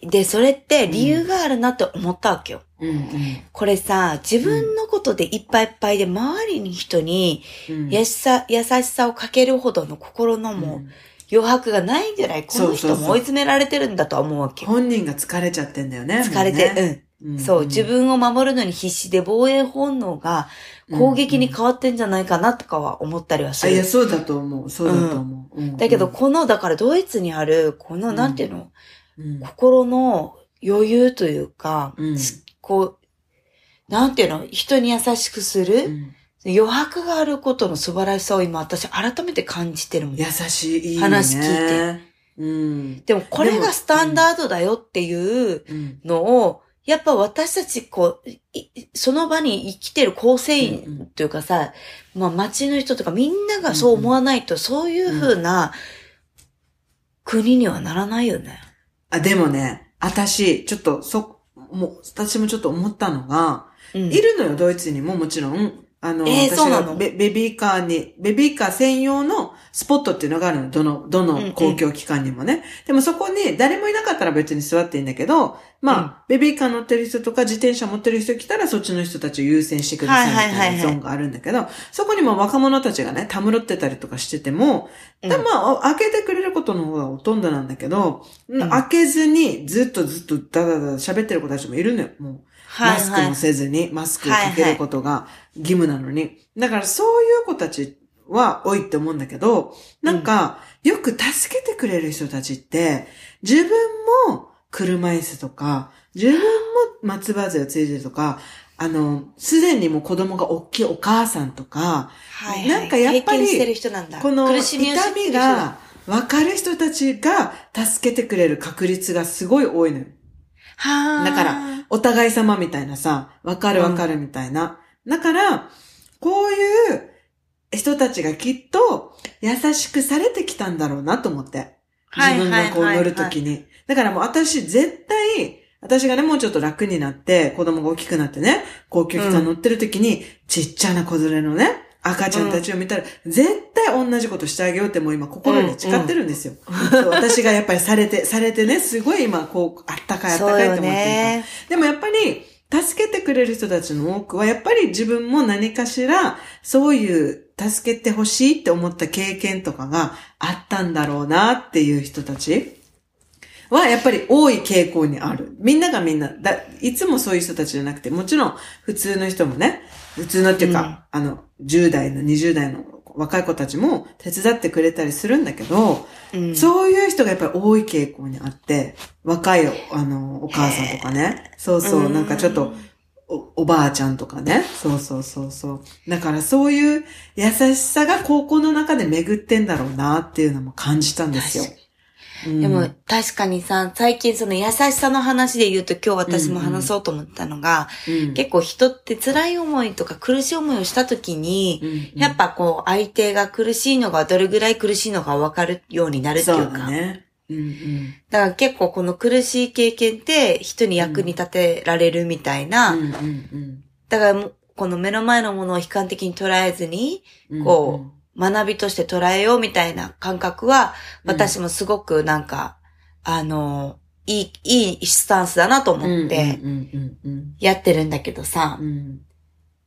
で、それって理由があるなって思ったわけよ。
うんうん、
これさ、自分のことでいっぱいいっぱいで、周りに人に優しさ、優しさをかけるほどの心のもう余白がないんじゃない？この人も追い詰められてるんだとは思うわけ
本人が疲れちゃってんだよね。
疲れて、ね、うん。そう、自分を守るのに必死で防衛本能が攻撃に変わってんじゃないかなとかは思ったりはする。
いや、そうだと思う。そうだと思う。うん、
だけど、この、だからドイツにある、この、なんていうの、心の余裕というか、こう、なんていうの、人に優しくする、余白があることの素晴らしさを今私改めて感じてるもん。
優しい、いい、ね、
話聞いて。
うん。
でもこれがスタンダードだよっていうのを、やっぱ私たち、こう、その場に生きてる構成員というかさ、うん、まあ街の人とかみんながそう思わないと、そういうふうな国にはならないよね。
あ、でもね、私、ちょっと、そ、もう、私もちょっと思ったのが、うん、いるのよ、ドイツにももちろん。あの、
えー、私が
ベベビーカーに、ベビーカー専用のスポットっていうのがあるの。どの、どの公共機関にもね。うんうん、でもそこに誰もいなかったら別に座っていいんだけど、まあ、うん、ベビーカー乗ってる人とか自転車持ってる人来たらそっちの人たちを優先してくださいみたいなゾーンがあるんだけど、そこにも若者たちがね、たむろってたりとかしてても、うん、まあ、開けてくれることの方がほとんどなんだけど、うん、開けずにずっとずっとダダダ喋ってる子たちもいるのよ、もう。マスクもせずに、マスクをかけることが義務なのに。だからそういう子たちは多いって思うんだけど、なんか、よく助けてくれる人たちって、自分も車椅子とか、自分も松葉杖をついてるとか、あの、すでにも子供が大きいお母さんとか、
はい、はい、なんかやっぱり、
この痛みが分かる人たちが助けてくれる確率がすごい多いのよ。
は
だから、お互い様みたいなさ、わかるわかるみたいな。うん、だから、こういう人たちがきっと優しくされてきたんだろうなと思って。自分がこう乗るときに。だからもう私絶対、私がね、もうちょっと楽になって、子供が大きくなってね、高級機関乗ってる時に、うん、ちっちゃな子連れのね、赤ちゃんたちを見たら、うん、絶対同じことしてあげようってもう今心に誓ってるんですよ。うんうん、私がやっぱりされて、されてね、すごい今こう、あったかいあったかいって思ってるね。でもやっぱり、助けてくれる人たちの多くは、やっぱり自分も何かしら、そういう助けてほしいって思った経験とかがあったんだろうなっていう人たちは、やっぱり多い傾向にある。みんながみんな、だいつもそういう人たちじゃなくて、もちろん普通の人もね、普通のっていうか、うん、あの、10代の20代の若い子たちも手伝ってくれたりするんだけど、うん、そういう人がやっぱり多い傾向にあって、若い、あの、お母さんとかね、そうそう、なんかちょっとお、おばあちゃんとかね。そうそうそうそう。だからそういう優しさが高校の中で巡ってんだろうなっていうのも感じたんですよ。
でも確かにさ、最近その優しさの話で言うと今日私も話そうと思ったのが、うんうん、結構人って辛い思いとか苦しい思いをした時に、うんうん、やっぱこう相手が苦しいのがどれぐらい苦しいのかわかるようになるっていうか。
そうね。うんうん、
だから結構この苦しい経験って人に役に立てられるみたいな。だからこの目の前のものを悲観的に捉えずに、こう、うんうん学びとして捉えようみたいな感覚は、私もすごくなんか、うん、あの、いい、いいスタンスだなと思って、やってるんだけどさ、
うん、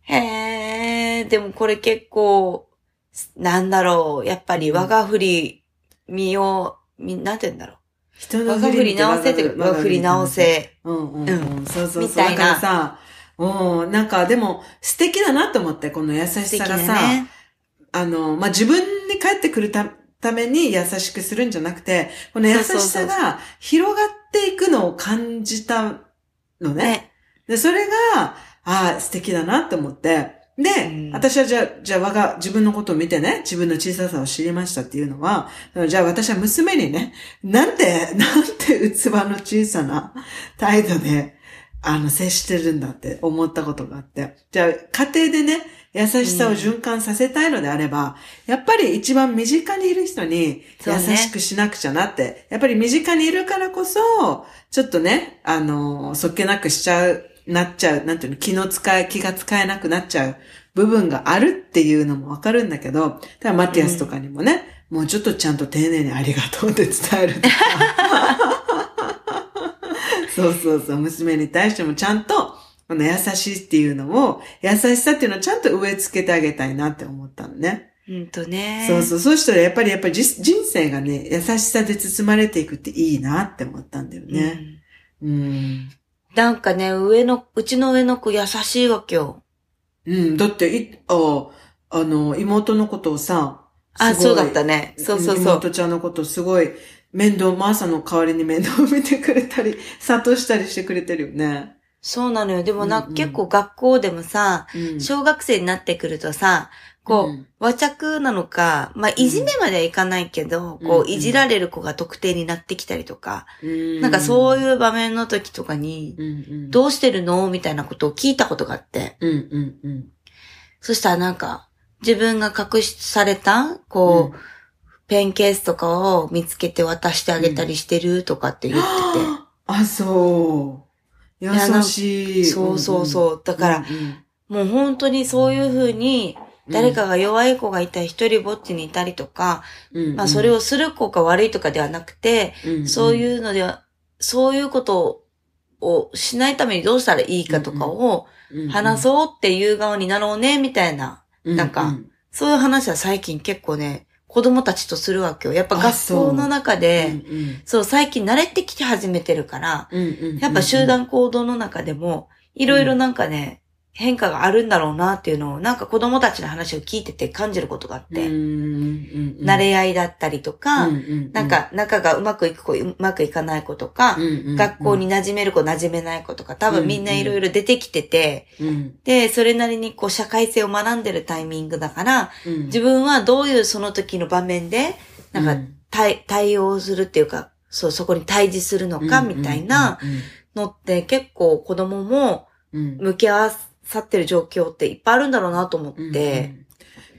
へえ、でもこれ結構、なんだろう、やっぱり我が振り、身を、み、なんて言うんだろう。
人の振り
直せって、我が振り直せ。
うんうん、うん。そうそうそう。みたいな。さ、うん、なんかでも素敵だなと思って、この優しさがさ、ね、あの、まあ、自分に帰ってくるたために優しくするんじゃなくて、この優しさが広がっていくのを感じたのね。ねで、それが、ああ、素敵だなって思って、で、うん、私はじゃあ、じゃあ我が自分のことを見てね、自分の小ささを知りましたっていうのは、じゃあ私は娘にね、なんて、なんて器の小さな態度で、あの、接してるんだって思ったことがあって。じゃあ、家庭でね、優しさを循環させたいのであれば、うん、やっぱり一番身近にいる人に優しくしなくちゃなって、ね、やっぱり身近にいるからこそ、ちょっとね、あの、そっけなくしちゃう、なっちゃう、なんていうの、気の使い、気が使えなくなっちゃう部分があるっていうのもわかるんだけど、ただマティアスとかにもね、うん、もうちょっとちゃんと丁寧にありがとうって伝えるとか。そうそうそう、娘に対してもちゃんと、この優しいっていうのを、優しさっていうのをちゃんと植え付けてあげたいなって思ったのね。
うんとね。
そうそう。そうしたらやっぱりやっぱり人生がね、優しさで包まれていくっていいなって思ったんだよね。うん。うん、
なんかね、上の、うちの上の子優しいわけよ。
うん。だって、い、あ、あの、妹のことをさ、
あ、そうだったね。そうそうそう。
妹ちゃんのことすごい、面倒、マーサの代わりに面倒を見てくれたり、諭したりしてくれてるよね。
そうなのよ。でもな、うんうん、結構学校でもさ、うん、小学生になってくるとさ、こう、うん、和着なのか、まあ、いじめまではいかないけど、うん、こう、いじられる子が特定になってきたりとか、うん、なんかそういう場面の時とかに、どうしてるのみたいなことを聞いたことがあって、そしたらなんか、自分が隠された、こう、ペンケースとかを見つけて渡してあげたりしてるとかって言ってて。
あ、そう。優しい。
そうそうそう。だから、もう本当にそういうふうに、誰かが弱い子がいたり、一人ぼっちにいたりとか、まあそれをする子が悪いとかではなくて、そういうのでは、そういうことをしないためにどうしたらいいかとかを話そうっていう側になろうね、みたいな、なんか、そういう話は最近結構ね、子供たちとするわけよ。やっぱ学校の中で、そう。うんうん、そう最近慣れてきて始めてるから、うんうんうんうん、やっぱ集団行動の中でも、いろいろなんかね、変化があるんだろうなっていうのを、なんか子供たちの話を聞いてて感じることがあって、慣れ合いだったりとか、なんか仲がうまくいく子、うまくいかない子とか、学校に馴染める子、馴染めない子とか、多分みんないろいろ出てきてて、で、それなりにこう社会性を学んでるタイミングだから、自分はどういうその時の場面で、なんか対対応するっていうか、そう、そこに対峙するのかみたいなのって結構子供も向き合わせ去ってる状況っていっぱいあるんだろうなと思って。うんうん、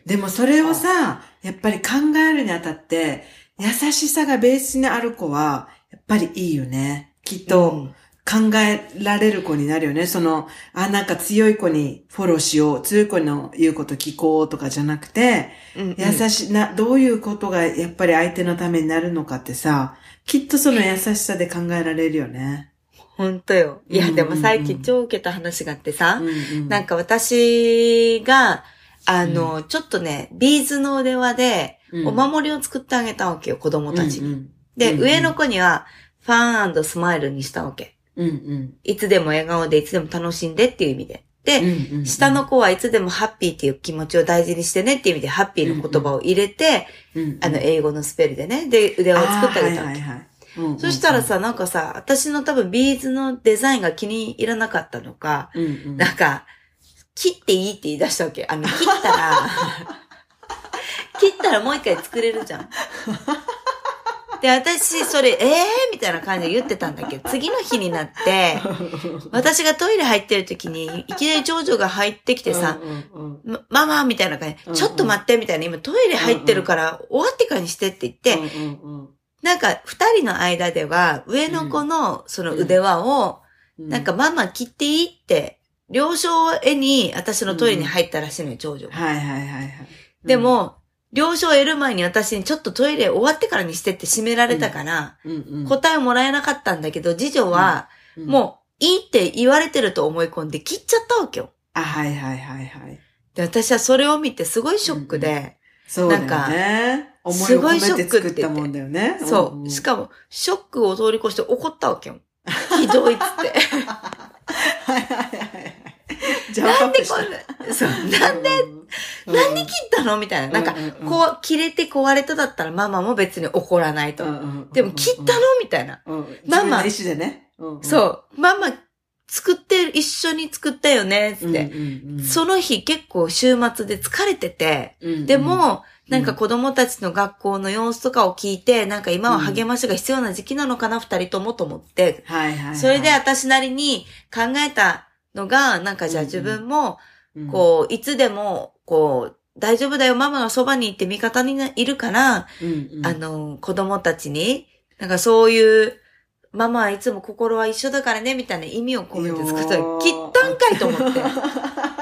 でもそれをさ、やっぱり考えるにあたって、優しさがベースにある子は、やっぱりいいよね。きっと、考えられる子になるよね。その、あ、なんか強い子にフォローしよう、強い子の言うこと聞こうとかじゃなくて、うんうん、優しな、どういうことがやっぱり相手のためになるのかってさ、きっとその優しさで考えられるよね。
ほんとよ。いや、でも最近超受けた話があってさ、うんうん、なんか私が、あの、うん、ちょっとね、ビーズの腕輪で、お守りを作ってあげたわけよ、子供たちに。うんうん、で、うんうん、上の子には、 fun smile にしたわけ。うんうん、いつでも笑顔で、いつでも楽しんでっていう意味で。で、うんうん、下の子はいつでもハッピーっていう気持ちを大事にしてねっていう意味で、ハッピーの言葉を入れて、うんうん、あの、英語のスペルでね、で、腕輪を作ってあげたわけ。はいはいはいそしたらさ、なんかさ、私の多分ビーズのデザインが気に入らなかったのか、うんうん、なんか、切っていいって言い出したわけ。あの、切ったら、切ったらもう一回作れるじゃん。で、私、それ、ええー、みたいな感じで言ってたんだけど、次の日になって、私がトイレ入ってる時に、いきなり長女が入ってきてさ、うんうん、ママみたいな感じで、ちょっと待って、みたいな、今トイレ入ってるから、終わってからにしてって言って、うんうんうんなんか、二人の間では、上の子のその腕輪を、なんか、ママ切っていいって、了承を得に、私のトイレに入ったらしいのよ、長女
はいはいはいはい。
でも、了承を得る前に私にちょっとトイレ終わってからにしてって閉められたから、答えもらえなかったんだけど、次女は、もう、いいって言われてると思い込んで切っちゃったわけよ。
あ、はいはいはいはい。
で、私はそれを見てすごいショックで、
そうだよね。なんか、思いを込めて作ったもんだよね。
そう。しかも、ショックを通り越して怒ったわけよ。ひどいっつって。はいはいはい。なんでこんな、そう、なんで、なんで切ったのみたいな。なんか、こう、切れて壊れただったらママも別に怒らないと。でも、切ったのみたいな。
ママ。意思でね。
そう。ママ、作って、一緒に作ったよね、って。その日結構週末で疲れてて、でも、なんか子供たちの学校の様子とかを聞いて、なんか今は励ましが必要な時期なのかな、二人ともと思って。はいはい。それで私なりに考えたのが、なんかじゃあ自分も、こう、いつでも、こう、大丈夫だよ、ママがそばに行って味方にいるから、あの、子供たちに、なんかそういう、ママはいつも心は一緒だからね、みたいな意味を込めて作ったら、切ったんかいと思って。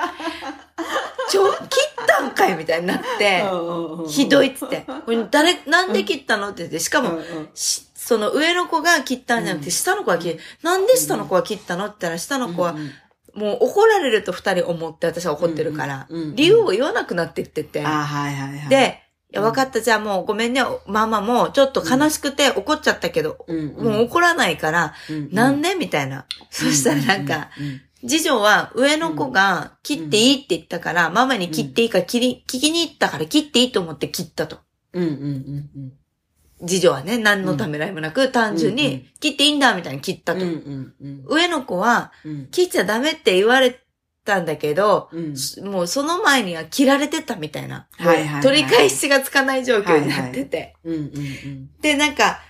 ちょ、切ったんかいみたいになって、ひどいっつって。誰、なんで切ったの？って言って、しかも、その上の子が切ったんじゃなくて、下の子が切る。なんで下の子が切ったの？って言ったら、下の子は、もう怒られると二人思って私は怒ってるから、理由を言わなくなってってて。で、いや、分かった。じゃあもうごめんね。ママもちょっと悲しくて怒っちゃったけど、もう怒らないから、なんで？みたいな。そしたらなんか、次女は上の子が切っていいって言ったから、ママに切っていいか切り、聞きに行ったから切っていいと思って切ったと。次女はね、何のためらいもなく、単純に切っていいんだみたいに切ったと。上の子は、切っちゃダメって言われたんだけど、もうその前には切られてたみたいな。取り返しがつかない状況になってて。で、なんか、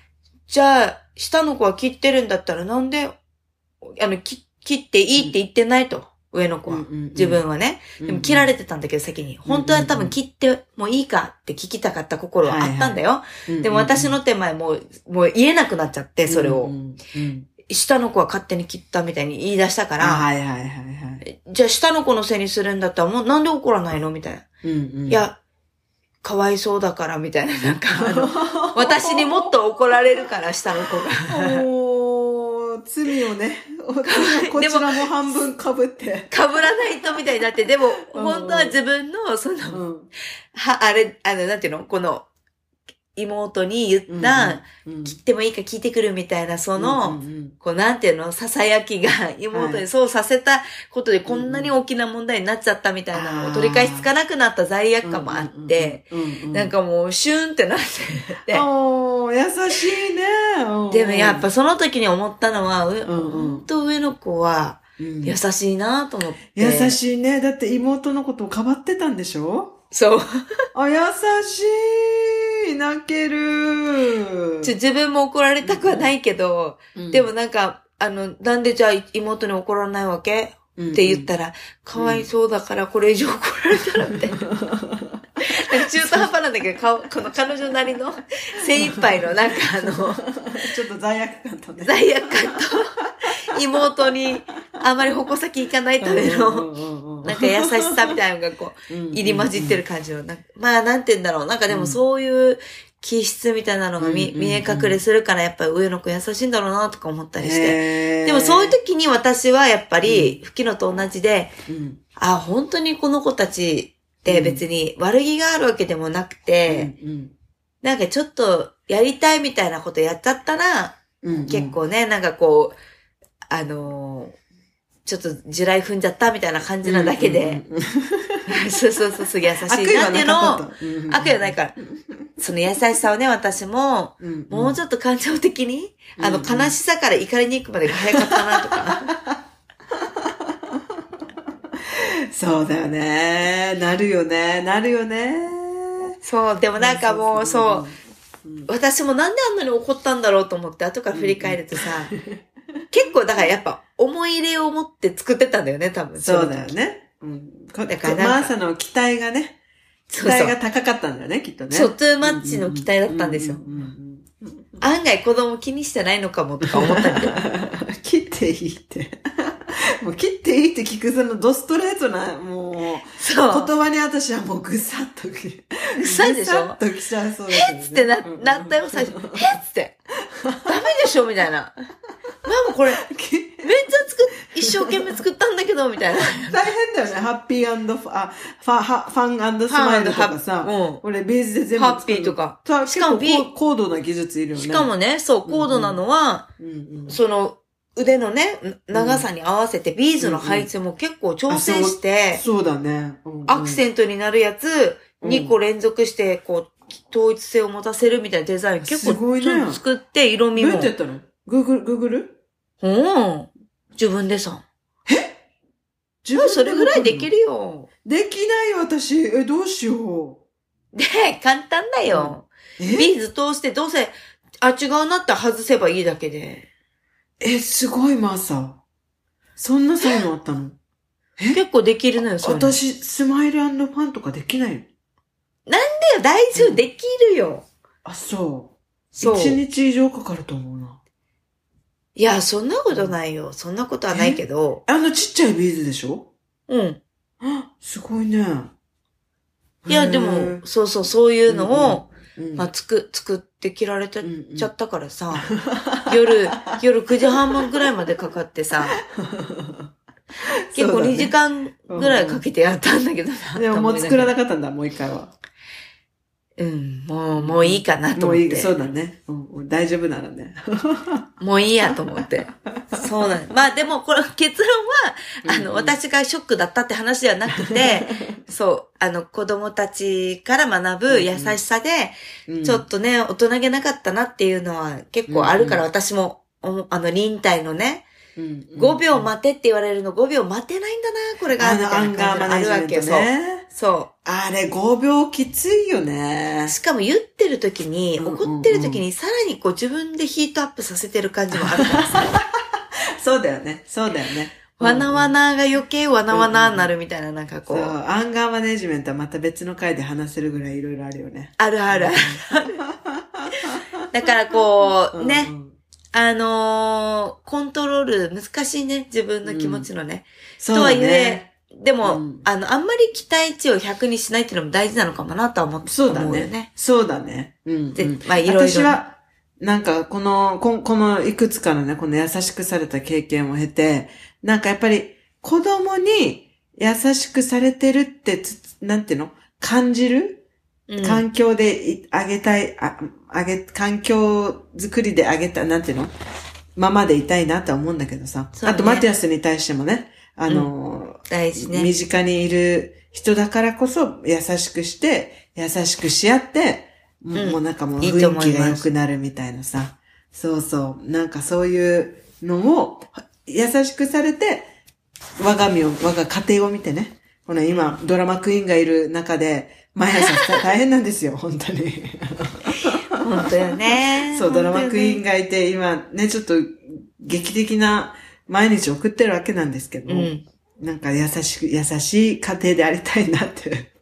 じゃあ、下の子は切ってるんだったらなんで、あの、切切っていいって言ってないと。上の子は。自分はね。でも切られてたんだけど先に。本当は多分切ってもいいかって聞きたかった心はあったんだよ。でも私の手前もう、もう言えなくなっちゃって、それを。下の子は勝手に切ったみたいに言い出したから。はいはいはいはい。じゃあ下の子のせいにするんだったらもうなんで怒らないのみたいな。いや、かわいそうだからみたいな。なんかあの、私にもっと怒られるから下の子が。
罪をね、こちらも半分被って。
被らないとみたいになって、でも、本当は自分の、その、うん、は、あれ、あの、なんていうのこの、妹に言った、切ってもいいか聞いてくるみたいな、その、こう、なんていうの、囁きが妹にそうさせたことでこんなに大きな問題になっちゃったみたいなのを取り返しつかなくなった罪悪感もあって、なんかもう、シューンってなって。て。
お優しいね。
でもやっぱその時に思ったのは、うんと上の子は、優しいなと思って。
優しいね。だって妹のことをかばってたんでしょ？
そう。
あ、優しい。泣ける。
ち自分も怒られたくはないけど、うん、でもなんか、あの、なんでじゃあ妹に怒らないわけ、うんうん、って言ったら、かわいそうだからこれ以上怒られたらみたいな。中途半端なんだけど、この彼女なりの精一杯のなんかあの、
ちょっと罪悪感とね。
罪悪感と、妹にあまり矛先いかないための、なんか優しさみたいなのがこう、入り混じってる感じの、まあなんて言うんだろう。なんかでもそういう気質みたいなのが見,、見え隠れするからやっぱり上の子優しいんだろうなとか思ったりして。でもそういう時に私はやっぱり、吹きのと同じで、あ、本当にこの子たちって別に悪気があるわけでもなくて、なんかちょっとやりたいみたいなことやっちゃったら、結構ね、なんかこう、あのーちょっと地雷踏んじゃったみたいな感じなだけで、そうそうそう、すげ優しいなっていうのを、悪意はないから、その優しさをね、私も、もうちょっと感情的に、あの、悲しさから怒りに行くまでが早かったなとか。
そうだよね。なるよね。なるよね。
そう、でもなんかもう、そう、私もなんであんなに怒ったんだろうと思って、後から振り返るとさ、結構だからやっぱ思い入れを持って作ってたんだよね、多分。
そうだよね。うん。だからマーサの期待がね、期待が高かったんだよね、きっとね。
そう、トゥーマッチの期待だったんですよ。案外子供気にしてないのかもとか思ったんだよ。
切っていいって。もう切っていいって聞くそのドストレートな、もう、そう。言葉に私はもうぐさっとき、
ぐさでしょ？ぐ
さっときちゃいそうです、
ね。へっつってな、なったよ、最初。へっつって。ダメでしょ？みたいな。ママこれ、めっちゃ作っ、一生懸命作ったんだけど、みたいな。
大変だよね。ハッピーファ、ファ、ファンスマイルとかさ。うん。俺、ベースで全部。
ハッピーとか。
しかも、高度な技術いるよね。
しかもね、そう、高度なのは、その、腕のね、長さに合わせてビーズの配置も結構調整して、
そうだね。
アクセントになるやつ、2個連続して、こう、統一性を持たせるみたいなデザイン結構作って、色味も
どうやって。やったの？グーグル、グーグル
うん。自分でさ。
自分で
それぐらいできるよ。
できないよ、私。え、どうしよ
で、簡単だよ。
う。え？
ビーズ通して、どうせ、あ、違うなって外せばいいだけで。
え、すごい、マーサ。そんな才能あったの？
結構できるのよ、それ。
私、スマイルファンとかできないの？
だよ、大丈夫、できるよ。
あ、そう。
そう。
一日以上かかると思うな。
いや、そんなことないよ。そんなことはないけど。
あのちっちゃいビーズでしょ？
うん。
あすごいね。
いや、でも、そうそう、そういうのを、
うん、
まあ、つく、作って切られちゃ
うんうん
ちゃったからさ、夜、夜9時半ぐらいまでかかってさ、結構2時間ぐらいかけてやったんだけどな。
でももう作らな
かっ
かったんだ、もう一回は。
た。うん、もう、もういいかなと
もういい、
思って。
そうだね。うんうん大丈夫ならね。
もういいやと思って。そうなんまあでも、これ結論は、あの、
うんうん
私がショックだったって話ではなくて、そう、あの、子供たちから学ぶ優しさで、
うん
ちょっとね、大人げなかったなっていうのは結構あるから、
うん
私も、おあの、忍耐のね、
うん
5秒待てって言われるの5秒待てないんだな、これが。
あ
たいな感じ
ね。
そう。そ
あれ、5秒きついよね
う。。しかも言ってる時に、
うんうんうん
怒ってる時にさらにこう自分でヒートアップさせてる感じもあるからさ。
そうだよね。そうだよね。
わなわ
な。
なが余計わなわなになるみたいな、なんかこ
そう、
う。
アンガーマネジメントはまた別の回で話せるぐらいいろいろあるよね。
あるあるある。だからこう、ね、
うんうん
あのーコントロール難しいね、自分の気持ちのね。
そうだ
とはい
ね。
え、でも、
うん。
あの、あんまり期待値を100にしないっていうのも大事なのかもなとは思って
そうだ
思うよ
ね。そうだね。うん、
で
うん。
まあいろいろ。ね
私は、なんか、この、ここのいくつかのね、この優しくされた経験を経て、なんかやっぱり、子供に優しくされてるってつ、なんていうの？感じる？
うん。
環境でいあげたい、あ、あげ、環境作りであげた、なんていうの？ままでいたいなとは思うんだけどさ。
ね。
あと、マティアスに対してもね、あの、
大事ね。
身近にいる人だからこそ優しくして、優しくし合って、もう
うん
もうなんかもう雰囲気が良くなるみたいなさ。そうそう。なんかそういうのを優しくされて、我が身を、我が家庭を見てね。この今、ドラマクイーンがいる中で、毎朝 大変なんですよ、本当に。
本当よね。
そう、ドラマクイーン
ン
がいて、今ね、ちょっと劇的な毎日送ってるわけなんですけど、
うん。
なんか優しく、優しい家庭でありたいなって。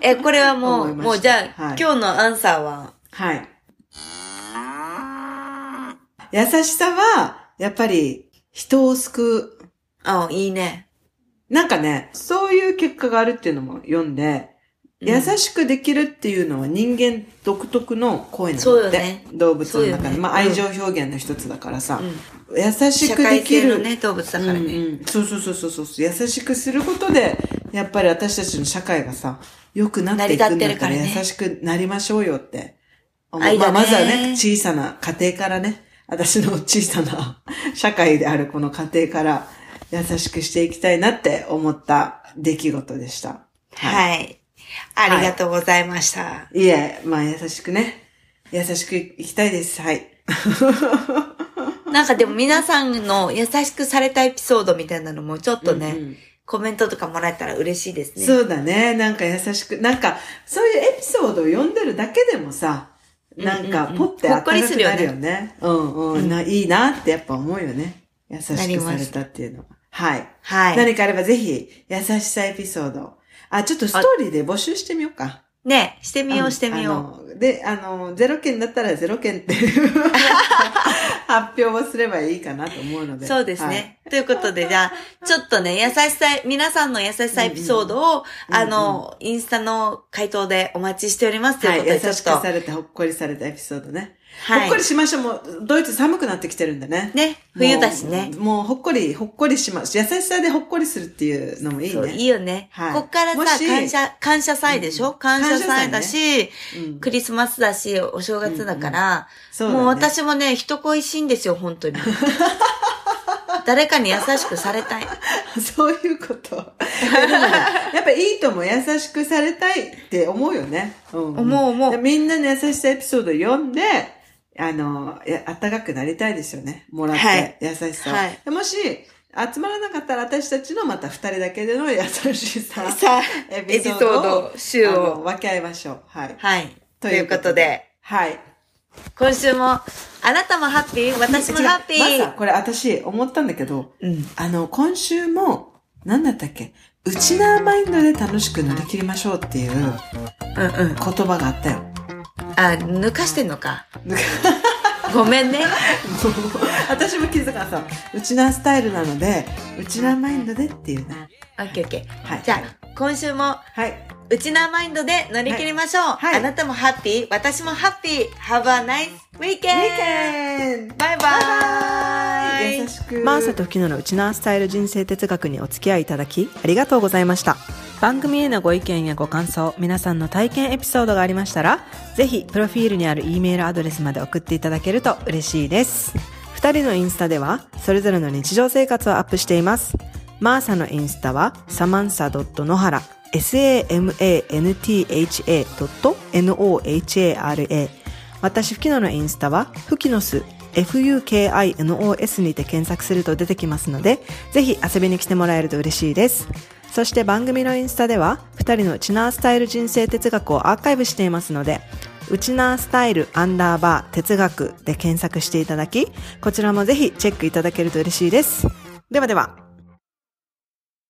え、これはも、
う
もうじゃあ、
はい
今日のアンサーは、
はい。優しさは、やっぱり人を救う。
あ、いいね。
なんかね、そういう結果があるっていうのも読んで、
うん
優しくできるっていうのは人間独特の声なんだって。
そうよね
動物の中で。
そうよね
まあ愛情表現の一つだからさ。
うん。
優し
社
くできる。
会性のね、動物だからね。
うんうんそうそうそうそうそう。優しくすることで、やっぱり私たちの社会がさ、良くなっていくんだったら
成り立ってるからね
優しくなりましょうよって。まあ、まずはね、小さな家庭からね、私の小さな 社会であるこの家庭から優しくしていきたいなって思った出来事でした。
はい。ありがとうございました。
いえ、まあ優しくね、優しくいきたいです。はい。
なんかでも皆さんの優しくされたエピソードみたいなのもちょっとね、
うんうん
コメントとかもらえたら嬉しいですね。
そうだね。なんか優しく、なんか、そういうエピソードを読んでるだけでもさ、なんか、ポッて
ほっこりするよね
温かくなるよね。うんうん、な。いいなってやっぱ思うよね。優しくされたっていうのは。はい。
はい。
何かあればぜひ、優しさエピソード。あ、ちょっとストーリーで募集してみようか。
ね、してみよ
う
うんしてみよ
う。で、あの、ゼロ件だったらゼロ件っていう 発表をすればいいかなと思うの
う。
で。
そうですね。ということで、じゃあ、ちょっとね、優しさ、皆さんの優しさエピソードを、
うんうん
あの、インスタの回答でお待ちしております。と
はいい。
うことで、ちょ
優。しくされた、ほっこりされたエピソードね。
はい
ほっこりしましょう。もう、ドイツ寒くなってきてるんでね。
ね、冬だしね。
もう。もうほっこり、ほっこりします。優しさでほっこりするっていうのもいい
そう、い
ね。
いよね。
はい
こっからさ、感謝、感謝祭でしょ、
うん
感謝祭だし、
うん
クリスマスだし、お正月だから、
そうだね
もう私もね、人恋しいんですよ、本当に。誰かに優しくされたい。
そういうこと。やっぱいいとも優しくされたいって思うよね。うんん
思う思う
でみんなの優しさエピソードを読んで、あの、やあったかくなりたいですよね。もらって、
はい
優しさを、
はい
でもし、集まらなかったら私たちのまた二人だけでの優しさ、
さあ、
エ
エピソード、週を。
分け合いましょう。はい。
はい。
と
ということで、
はい。
今週も、あなたもハッピー？私もハッピ
違うまさ
ー
これ私思ったんだけど、
うん。
あの、今週も、なんだったっけ？ウチナーマインドで楽しく乗り切りましょうっていう
うんうん。
言葉があったよ。
あ、抜かしてんのか。ごめんね。
私も気づかなさ、ウチナースタイルなので、ウチナーマインドでっていうね。
オッケーオッケー。
はい。
じゃあ、今週も、
はい。
うちなマインドで乗り切りましょう。
はい
あなたもハッピー、私もハッピー。Have a nice weekend! バイバイ
優しく。
マーサとフキノのウチナースタイル人生哲学にお付き合いいただき、ありがとうございました。番組へのご意見やご感想、皆さんの体験エピソードがありましたら、ぜひ、プロフィールにある E メールアドレスまで送っていただけると嬉しいです。二人のインスタでは、それぞれの日常生活をアップしています。マーサのインスタは、サマンサ野原、samantha.nohara。私、フキノのインスタは、フキノス、FUKINOS にて検索すると出てきますので、ぜひ遊びに来てもらえると嬉しいです。そして番組のインスタでは、二人のチナースタイル人生哲学をアーカイブしていますので、ウチナースタイルアンダーバー哲学で検索していただき、こちらもぜひチェックいただけると嬉しいです。ではでは。